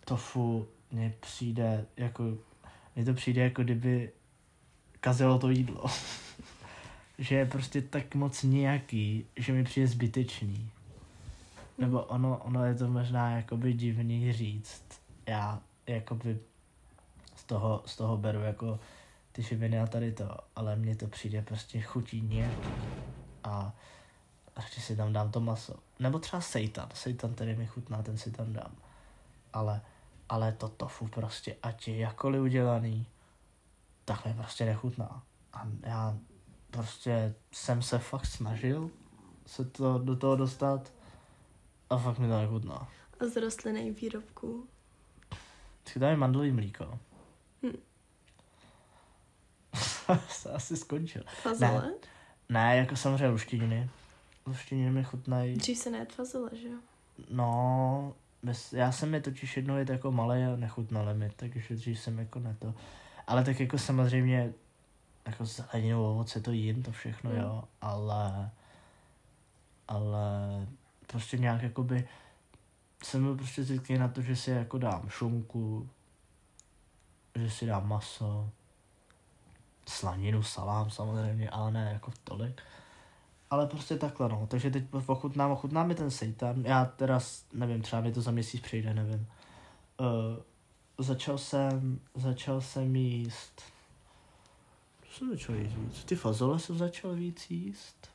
Tofu mně přijde jako, mně to přijde jako kdyby kazilo to jídlo. Že je prostě tak moc nějaký, že mi přijde zbytečný. Nebo ono, ono je to možná jakoby divný říct. Já jakoby z toho, z toho beru jako ty živiny a tady to, ale mně to přijde prostě chutí nějaký. A radši si tam dám to maso. Nebo třeba seitan. Seitan tedy mi chutná, ten si tam dám. Ale, ale to tofu prostě, ať je jakkoliv udělaný, tak mi prostě nechutná. A já prostě jsem se fakt snažil se to do toho dostat a fakt mi to nechutná. A z rostlinných výrobků. Si dáme mandlový mlíko. Hm. se asi skončil. Fazole? Ne, jako samozřejmě luštěniny. Luštěniny mi chutnají. Dřív se nejet fazole, že jo? No, bez, já jsem je totiž jednou jet jako malý a nechutnaly mi, takže dřív jsem jako ne to. Ale tak jako samozřejmě, jako zeleninu, ovoce to jím, to všechno, Mm. jo, ale, ale prostě nějak jakoby, jsem byl prostě zvyklý na to, že si jako dám šunku, že si dám maso, slaninu, salám samozřejmě, ale ne jako tolik. Ale prostě takhle, no. Takže teď ochutnám, ochutná mi ten seitan. Já teda, nevím, třeba mi to za měsíc přijde, nevím. Uh, začal jsem, začal jsem jíst, jsem začal jíst víc? Ty fazole jsem začal víc jíst.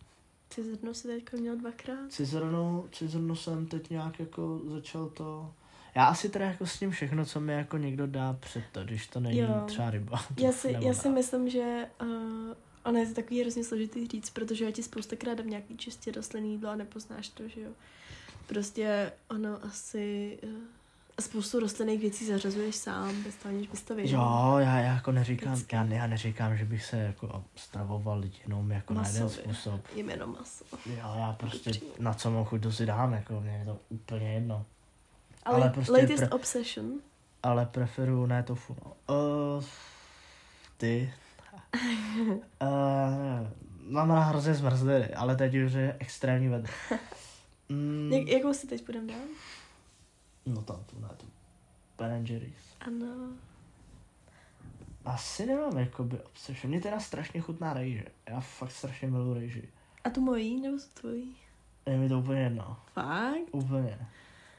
Ty zrno si teďka měl dvakrát. Cizrnu, cizrnu jsem teď nějak jako začal to... Já asi teda jako s tím všechno, co mi jako někdo dá před to, když to není Jo. třeba ryba. Já si, já si myslím, že uh, ono je to takový hrozně složitý říct, protože já ti spoustakrát dám nějaký čistě rostlinný jídlo a nepoznáš to, že jo. Prostě ono asi uh, spoustu rostlinných věcí zařazuješ sám, bez toho, aniž bys to věděl. Jo, já, já jako neříkám, Vždycky. já, já neříkám, že bych se jako stravoval jenom jako na jeden Masově. způsob. Jím jenom maso. Jo, já prostě Upřímně. na co mám chuť, to si dám, jako mě je to úplně jedno. Ale, Ale prostě latest pre- obsession. Ale preferuju ne tofu, no. Uh, ty. Uh, mám rád hrozně zmrzliny, ale teď už je extrémní vedro. Mm, Jak, jakou si teď budem dát? No tam tu, ne tu. Ben Jerry's. Ano. Asi nemám jakoby obsession. Mně teda strašně chutná rejže. Já fakt strašně miluji rejži. A tu mojí nebo tu tvojí? Je mi to úplně jedno. Fakt? Úplně.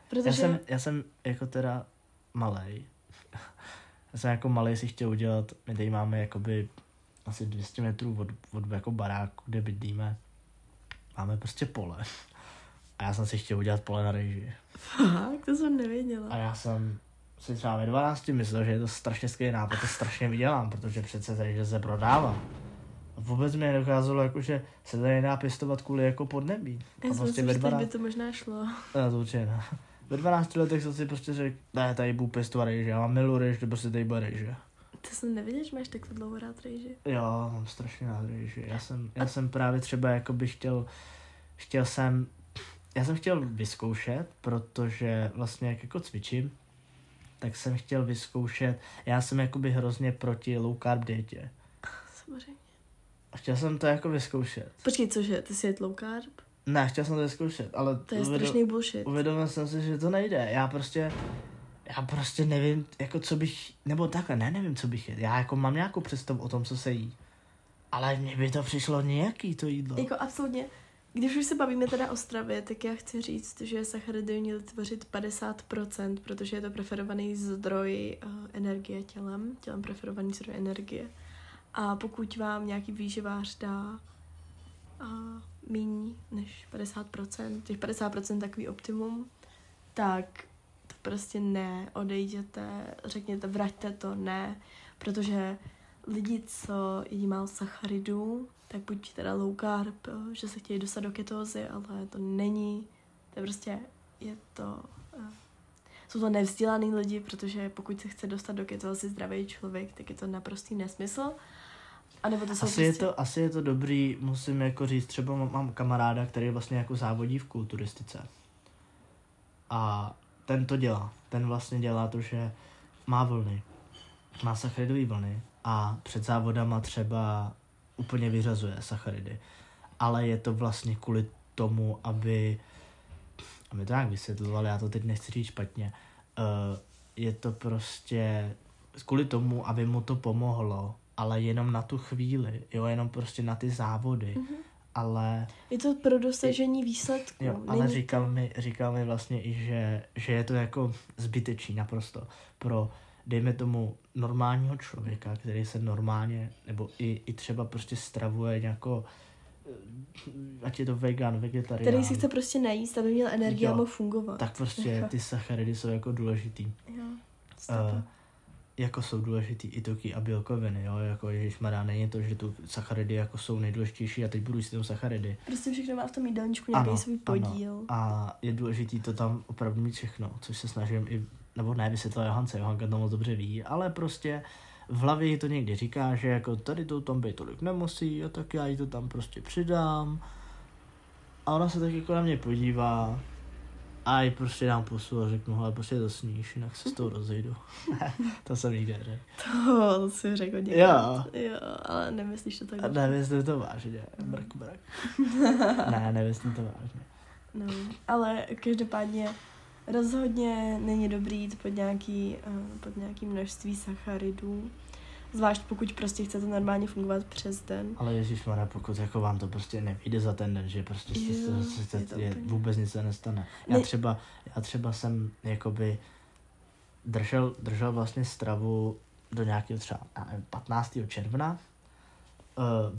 Protože... Já jsem, já jsem jako teda malej. Já jsem jako malej si chtěl udělat, my tady máme jakoby asi 200 metrů od, od jako baráku, kde bydlíme. Máme prostě pole. A já jsem si chtěl udělat pole na rejži. Fakt? To jsem nevěděla. A já jsem si třeba ve 12 myslel, že je to strašně skvělý nápad, to strašně vydělám, protože přece rejže se prodává. A vůbec mi nedokázalo, jako, že se to nedá pěstovat kvůli jako podnebí. Já A prostě ve že teď 12 by to možná šlo. Ne, to určitě ne. Ve 12 letech jsem si prostě řekl, ne, tady budu pěstovat rejže, já mám milu rejže, prostě tady bude rejže. Ty jsem nevěděl, že máš takhle dlouho rád rejži. Jo, mám strašně rád rejži. Já jsem, já jsem právě třeba jako by chtěl, chtěl jsem, já jsem chtěl vyzkoušet, protože vlastně jak jako cvičím, tak jsem chtěl vyzkoušet, já jsem jakoby hrozně proti low carb dietě. Samozřejmě. A chtěl jsem to jako vyzkoušet. Počkej, cože, ty jsi jet low carb? Ne, chtěl jsem to vyzkoušet, ale To je uvědom- strašný bullshit. uvědomil jsem si, že to nejde. Já prostě, já prostě nevím, jako co bych, nebo takhle, ne, nevím, co bych jedl. Já jako mám nějakou představu o tom, co se jí. Ale mně by to přišlo nějaký to jídlo. Jako absolutně, když už se bavíme teda o stravě, tak já chci říct, že sacharidy měly tvořit 50%, protože je to preferovaný zdroj uh, energie tělem, tělem preferovaný zdroj energie. A pokud vám nějaký výživář dá uh, méně než 50%, těch 50% takový optimum, tak to prostě ne, odejděte, řekněte, vraťte to, ne, protože lidi, co jedí málo sacharidů, tak buď teda low carb, že se chtějí dostat do ketózy, ale to není, to je prostě, je to, eh, jsou to nevzdělaný lidi, protože pokud se chce dostat do ketózy zdravý člověk, tak je to naprostý nesmysl. A nebo to Asi je, prostě, to, asi je to dobrý, musím jako říct, třeba mám, mám kamaráda, který vlastně jako závodí v kulturistice. A ten to dělá. Ten vlastně dělá to, že má vlny. Má sacharidové vlny a před závodama třeba úplně vyřazuje sacharidy. Ale je to vlastně kvůli tomu, aby, aby to nějak vysvětloval, já to teď nechci říct špatně, uh, je to prostě kvůli tomu, aby mu to pomohlo, ale jenom na tu chvíli, jo, jenom prostě na ty závody, Mhm. ale je to pro dosažení výsledků. Jo, ale Není říkal to, mi, říkal mi vlastně i, že, že je to jako zbytečný naprosto pro, dejme tomu, normálního člověka, který se normálně, nebo i, i třeba prostě stravuje jako, eh, ať je to vegan, vegetarián, který si chce prostě najíst, aby měl energii a mohl fungovat. tak prostě ty sacharidy jsou jako důležitý. Jo, Uh, jako jsou důležitý i tuky a bílkoviny, jo, jako ježišmarja, není to, že tu sacharidy jako jsou nejdůležitější a teď budu jíst jenom sacharidy. Prostě všechno má v tom jídelníčku nějaký Ano, svůj ano. podíl. A je důležitý to tam opravdu mít všechno, což se snažím i, nebo ne vysvětlit Johance, Johanka to moc dobře ví, ale prostě v hlavě to někdy říká, že jako tady to tam být tolik nemusí a tak já jí to tam prostě přidám. A ona se tak jako na mě podívá a jí prostě dám pusu a řeknu, ale prostě to sníš, jinak se s tou rozejdu. to jsem nikdy neřekl. To, to si řekl někdy. Jo. Jo, ale nemyslíš to tak. A nemyslím to vážně, brk, brk. ne, nemyslím to vážně. No, ale každopádně rozhodně není dobrý jít pod nějaký, uh, pod nějaký množství sacharidů. Zvlášť pokud prostě chcete normálně fungovat přes den. Ale Ježíš pokud jako vám to prostě nevyjde za ten den, že prostě Jo, jo, se, se, je je, vůbec nic se nestane. Já Ne- třeba, já třeba jsem jakoby držel, držel vlastně stravu do nějakého třeba já nevím, 15. června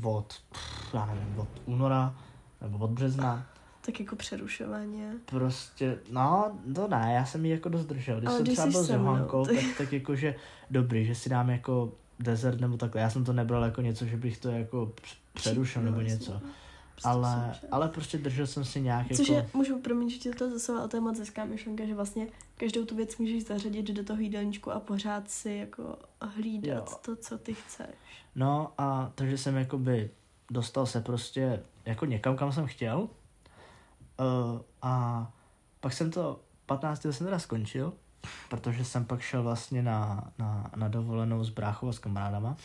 uh, od, pff, já nevím, od února nebo od března. Tak jako přerušovaně. Prostě, no, to ne, já jsem ji jako dost držel. Když Ale jsem když třeba byl s Johankou, tak- tak, tak jakože dobrý, že si dám jako desert nebo takhle. Já jsem to nebral jako něco, že bych to jako př- přerušil nebo něco. Prostě Ale, ale prostě držel jsem si nějak Což jako... je, můžu promiň, že ti toho zase, ale to je moc hezká myšlenka, že vlastně každou tu věc můžeš zařadit do toho jídelníčku a pořád si jako hlídat Jo. to, co ty chceš. No a takže jsem jakoby dostal se prostě jako někam, kam jsem chtěl. Uh, a pak jsem to 15. jsem teda skončil, protože jsem pak šel vlastně na, na, na dovolenou s bráchou a s kamarádama.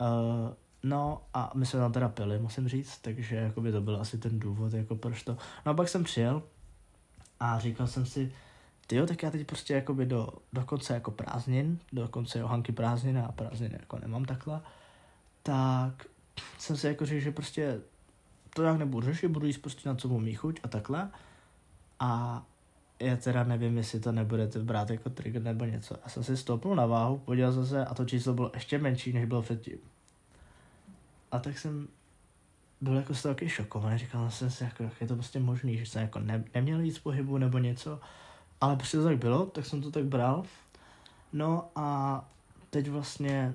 Uh, no a my jsme tam teda pili, musím říct, takže jakoby to byl asi ten důvod, jako proč to. No a pak jsem přijel a říkal jsem si, jo, tak já teď prostě jakoby do, do konce jako prázdnin, do konce Johanky prázdnin a prázdnin jako nemám takhle, tak jsem si jako řekl, že prostě to jak nebudu řešit, budu jíst prostě na co mu chuť a takhle. A já teda nevím, jestli to nebudete brát jako trigger nebo něco. Já jsem si stoupnul na váhu, podíval jsem se a to číslo bylo ještě menší, než bylo předtím. A tak jsem byl jako z toho taky šokovaný, říkal jsem si, jako, jak je to prostě možný, že jsem jako ne, neměl víc pohybu nebo něco, ale prostě to tak bylo, tak jsem to tak bral. No a teď vlastně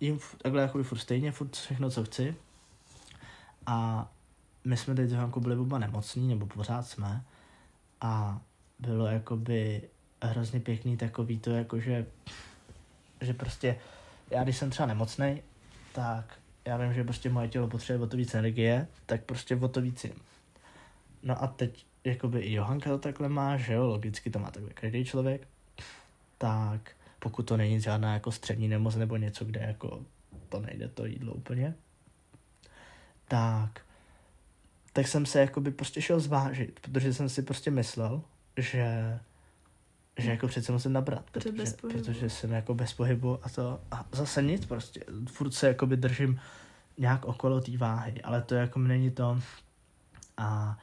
jim takhle jako furt stejně, furt všechno, co chci. A my jsme teď jako byli oba nemocní, nebo pořád jsme. A bylo jakoby hrozně pěkný takový to, jako že, že prostě já když jsem třeba nemocný, tak já vím, že prostě moje tělo potřebuje o to víc energie, tak prostě o to víc jim. No a teď, jakoby i Johanka to takhle má, že jo, logicky to má takhle každý člověk, tak pokud to není žádná jako střední nemoc nebo něco, kde jako to nejde to jídlo úplně, tak tak jsem se jakoby prostě šel zvážit, protože jsem si prostě myslel, že že jako přece musím nabrat, Protože protože, protože jsem jako bez pohybu a to a zase nic prostě, furt se jakoby držím nějak okolo té váhy, ale to jako není to a,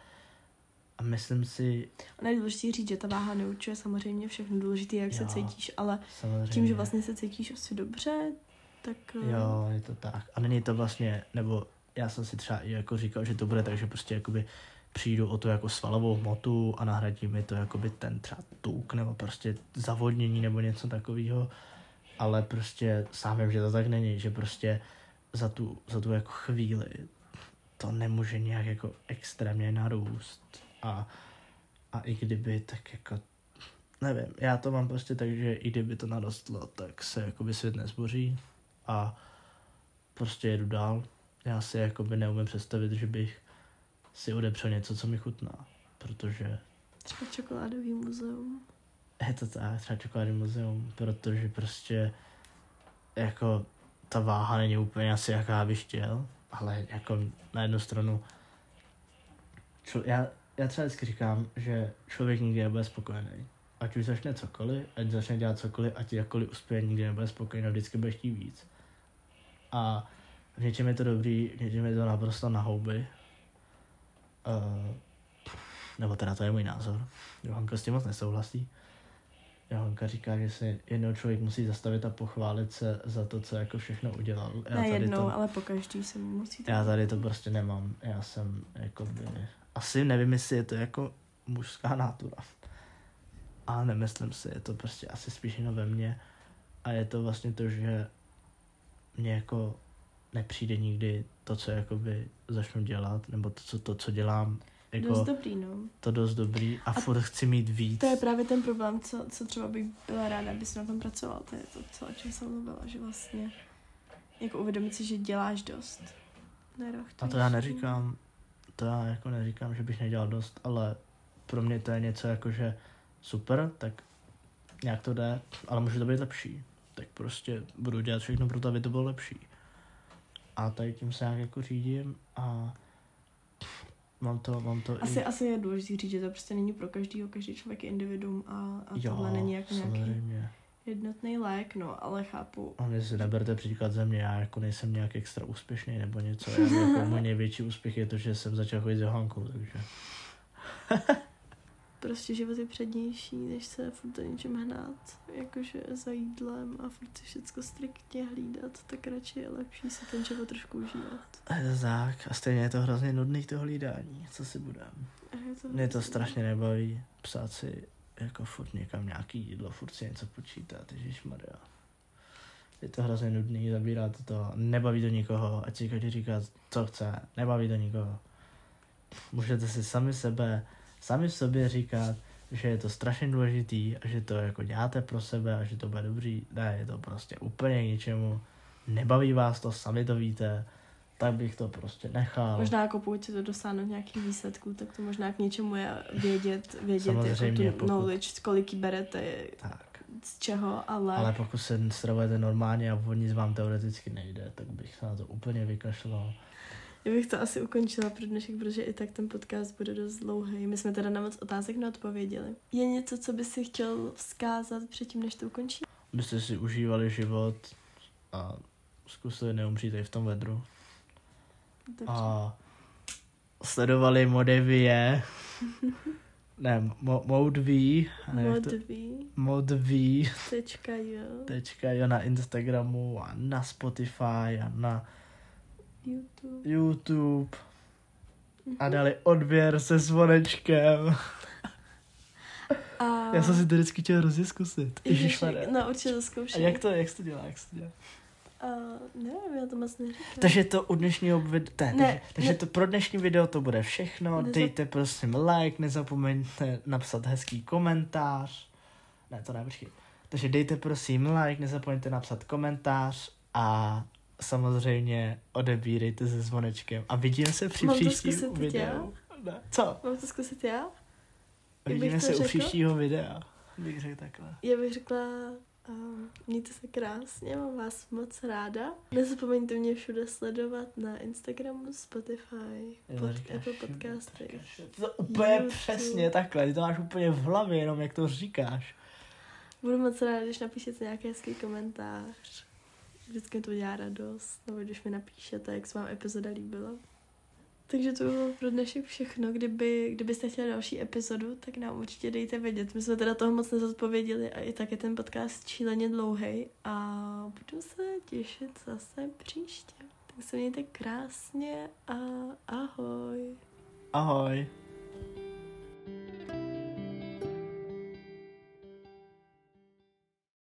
a myslím si, A je důležité říct, že ta váha neučuje samozřejmě všechno důležité, jak se Jo. cítíš, ale samozřejmě, tím, že vlastně se cítíš asi dobře, tak eh, Jo, je to tak. A není to vlastně, nebo já jsem si třeba jako říkal, že to bude tak, že prostě jakoby přijdu o tu jako svalovou hmotu a nahradí mi to jakoby ten třeba tuk nebo prostě zavodnění nebo něco takového. Ale prostě sám vím, že to tak není, že prostě za tu, za tu jako chvíli to nemůže nějak jako extrémně narůst. A, a i kdyby, tak jako nevím, já to mám prostě tak, že i kdyby to narostlo, tak se jakoby svět nezboří a prostě jedu dál. Já si jakoby neumím představit, že bych si odepřel něco, co mi chutná, protože třeba čokoládový muzeum. je to tak, třeba čokoládní muzeum, protože prostě jako ta váha není úplně asi jaká bych chtěl, ale jako na jednu stranu člo, já, já třeba vždycky říkám, že člověk nikdy nebude spokojený. Ať už začne cokoliv, ať začne dělat cokoliv, ať jakkoliv uspěje, nikdy nebude spokojený, vždycky bude chtít víc. A v něčem je to dobrý, v něčem je to naprosto na houby. Uh, nebo teda to je můj názor. Johanka s tím moc nesouhlasí. Johanka říká, že se jednou člověk musí zastavit a pochválit se za to, co jako všechno udělal. Já Ne tady jednou, to, ale po každý se mu musí to já tady to prostě nemám. Já jsem jako asi nevím, jestli je to jako mužská nátura. Ale nemyslím si, je to prostě asi spíš jenom ve mně. A je to vlastně to, že mně jako nepřijde nikdy to, co jakoby začnu dělat, nebo to, co, to, co dělám, jako Dost dobrý, no. to dost dobrý a, furt chci mít víc. To je právě ten problém, co, co třeba bych byla ráda, abys na tom pracoval. To je to, co, o čem jsem mluvila, že vlastně jako uvědomit si, že děláš dost. Nerochtuješ. A to já neříkám, to já jako neříkám, že bych nedělal dost, ale pro mě to je něco jako, že super, tak nějak to jde, ale může to být lepší. Tak prostě budu dělat všechno pro to, aby to bylo lepší. A tady tím se nějak jako řídím a mám to, mám to Asi, i... asi je důležité říct, že to prostě není pro každýho, každý člověk je individuum a, a tohle není jako nějaký samozřejmě. jednotný lék, no, ale chápu. A vy si neberte příklad ze mě, já jako nejsem nějak extra úspěšný nebo něco. Já jako můj největší úspěch je to, že jsem začal chodit s Johankou, takže... Prostě život je přednější, než se furt do něčem hnát, jakože za jídlem a furt si všecko striktně hlídat, tak radši je lepší si ten život trošku užívat. Tak, a stejně je to hrozně nudný to hlídání, co si budem. To Mě to strašně nebaví psát si jako furt někam nějaký jídlo, furt si něco počítat, Maria. Je to hrozně nudný, zabírá to to, nebaví to nikoho, ať si každý říká, co chce, nebaví to nikoho. Můžete si sami sebe, sami sobě říkat, že je to strašně důležitý a že to jako děláte pro sebe a že to bude dobrý. Ne, je to prostě úplně k ničemu. Nebaví vás to, sami to víte, tak bych to prostě nechal. Možná jako pokud to dosáhnout nějakých výsledků, tak to možná k něčemu je vědět, vědět jako Samozřejmě, tu pokud- knowledge, kolik berete, Tak. z čeho, ale, Ale pokud se stravujete normálně a o nic vám teoreticky nejde, tak bych se na to úplně vykašlal. Já bych to asi ukončila pro dnešek, protože i tak ten podcast bude dost dlouhý. My jsme teda na moc otázek neodpověděli. Je něco, co by si chtěl vzkázat předtím, než to ukončí? Byste si užívali život a zkusili neumřít i v tom vedru. Dobře. A sledovali Modevie, ne, mo, Modví, Mod V, tečka jo, tečka, jo, na Instagramu a na Spotify a na YouTube. YouTube a dali odběr se zvonečkem. A... Já jsem si to vždycky chtěl hrozně zkusit. Ježišmarja. No určitě to A zkoušej. jak to, jak to dělá, jak to dělá? A nevím, já to moc neříkám. Takže to u dnešního videa, Ne, takže, takže ne. to pro dnešní video to bude všechno. Nezap- Dejte prosím like, nezapomeňte napsat hezký komentář. Ne, to ne, počkej. Takže dejte prosím like, nezapomeňte napsat komentář a samozřejmě odebírejte se zvonečkem a vidíme se při Mám příštím videu. Ne. Co? Mám to zkusit já? Vidíme se u řekla? příštího videa. Bych řekl takhle. Já bych řekla, um, mějte se krásně, mám vás moc ráda. Nezapomeňte mě všude sledovat na Instagramu, Spotify, pod, Apple Podcasty. říkáš- To úplně YouTube. přesně takhle, ty to máš úplně v hlavě, jenom jak to říkáš. Budu moc ráda, když napíšete nějaký hezký komentář. Vždycky to dělá radost, nebo když mi napíšete, jak se vám epizoda líbila. Takže to bylo pro dnešek všechno. Kdyby, kdybyste chtěli další epizodu, tak nám určitě dejte vědět. My jsme teda toho moc nezodpověděli a i tak je ten podcast šíleně dlouhý a budu se těšit zase příště. Tak se mějte krásně a ahoj. Ahoj.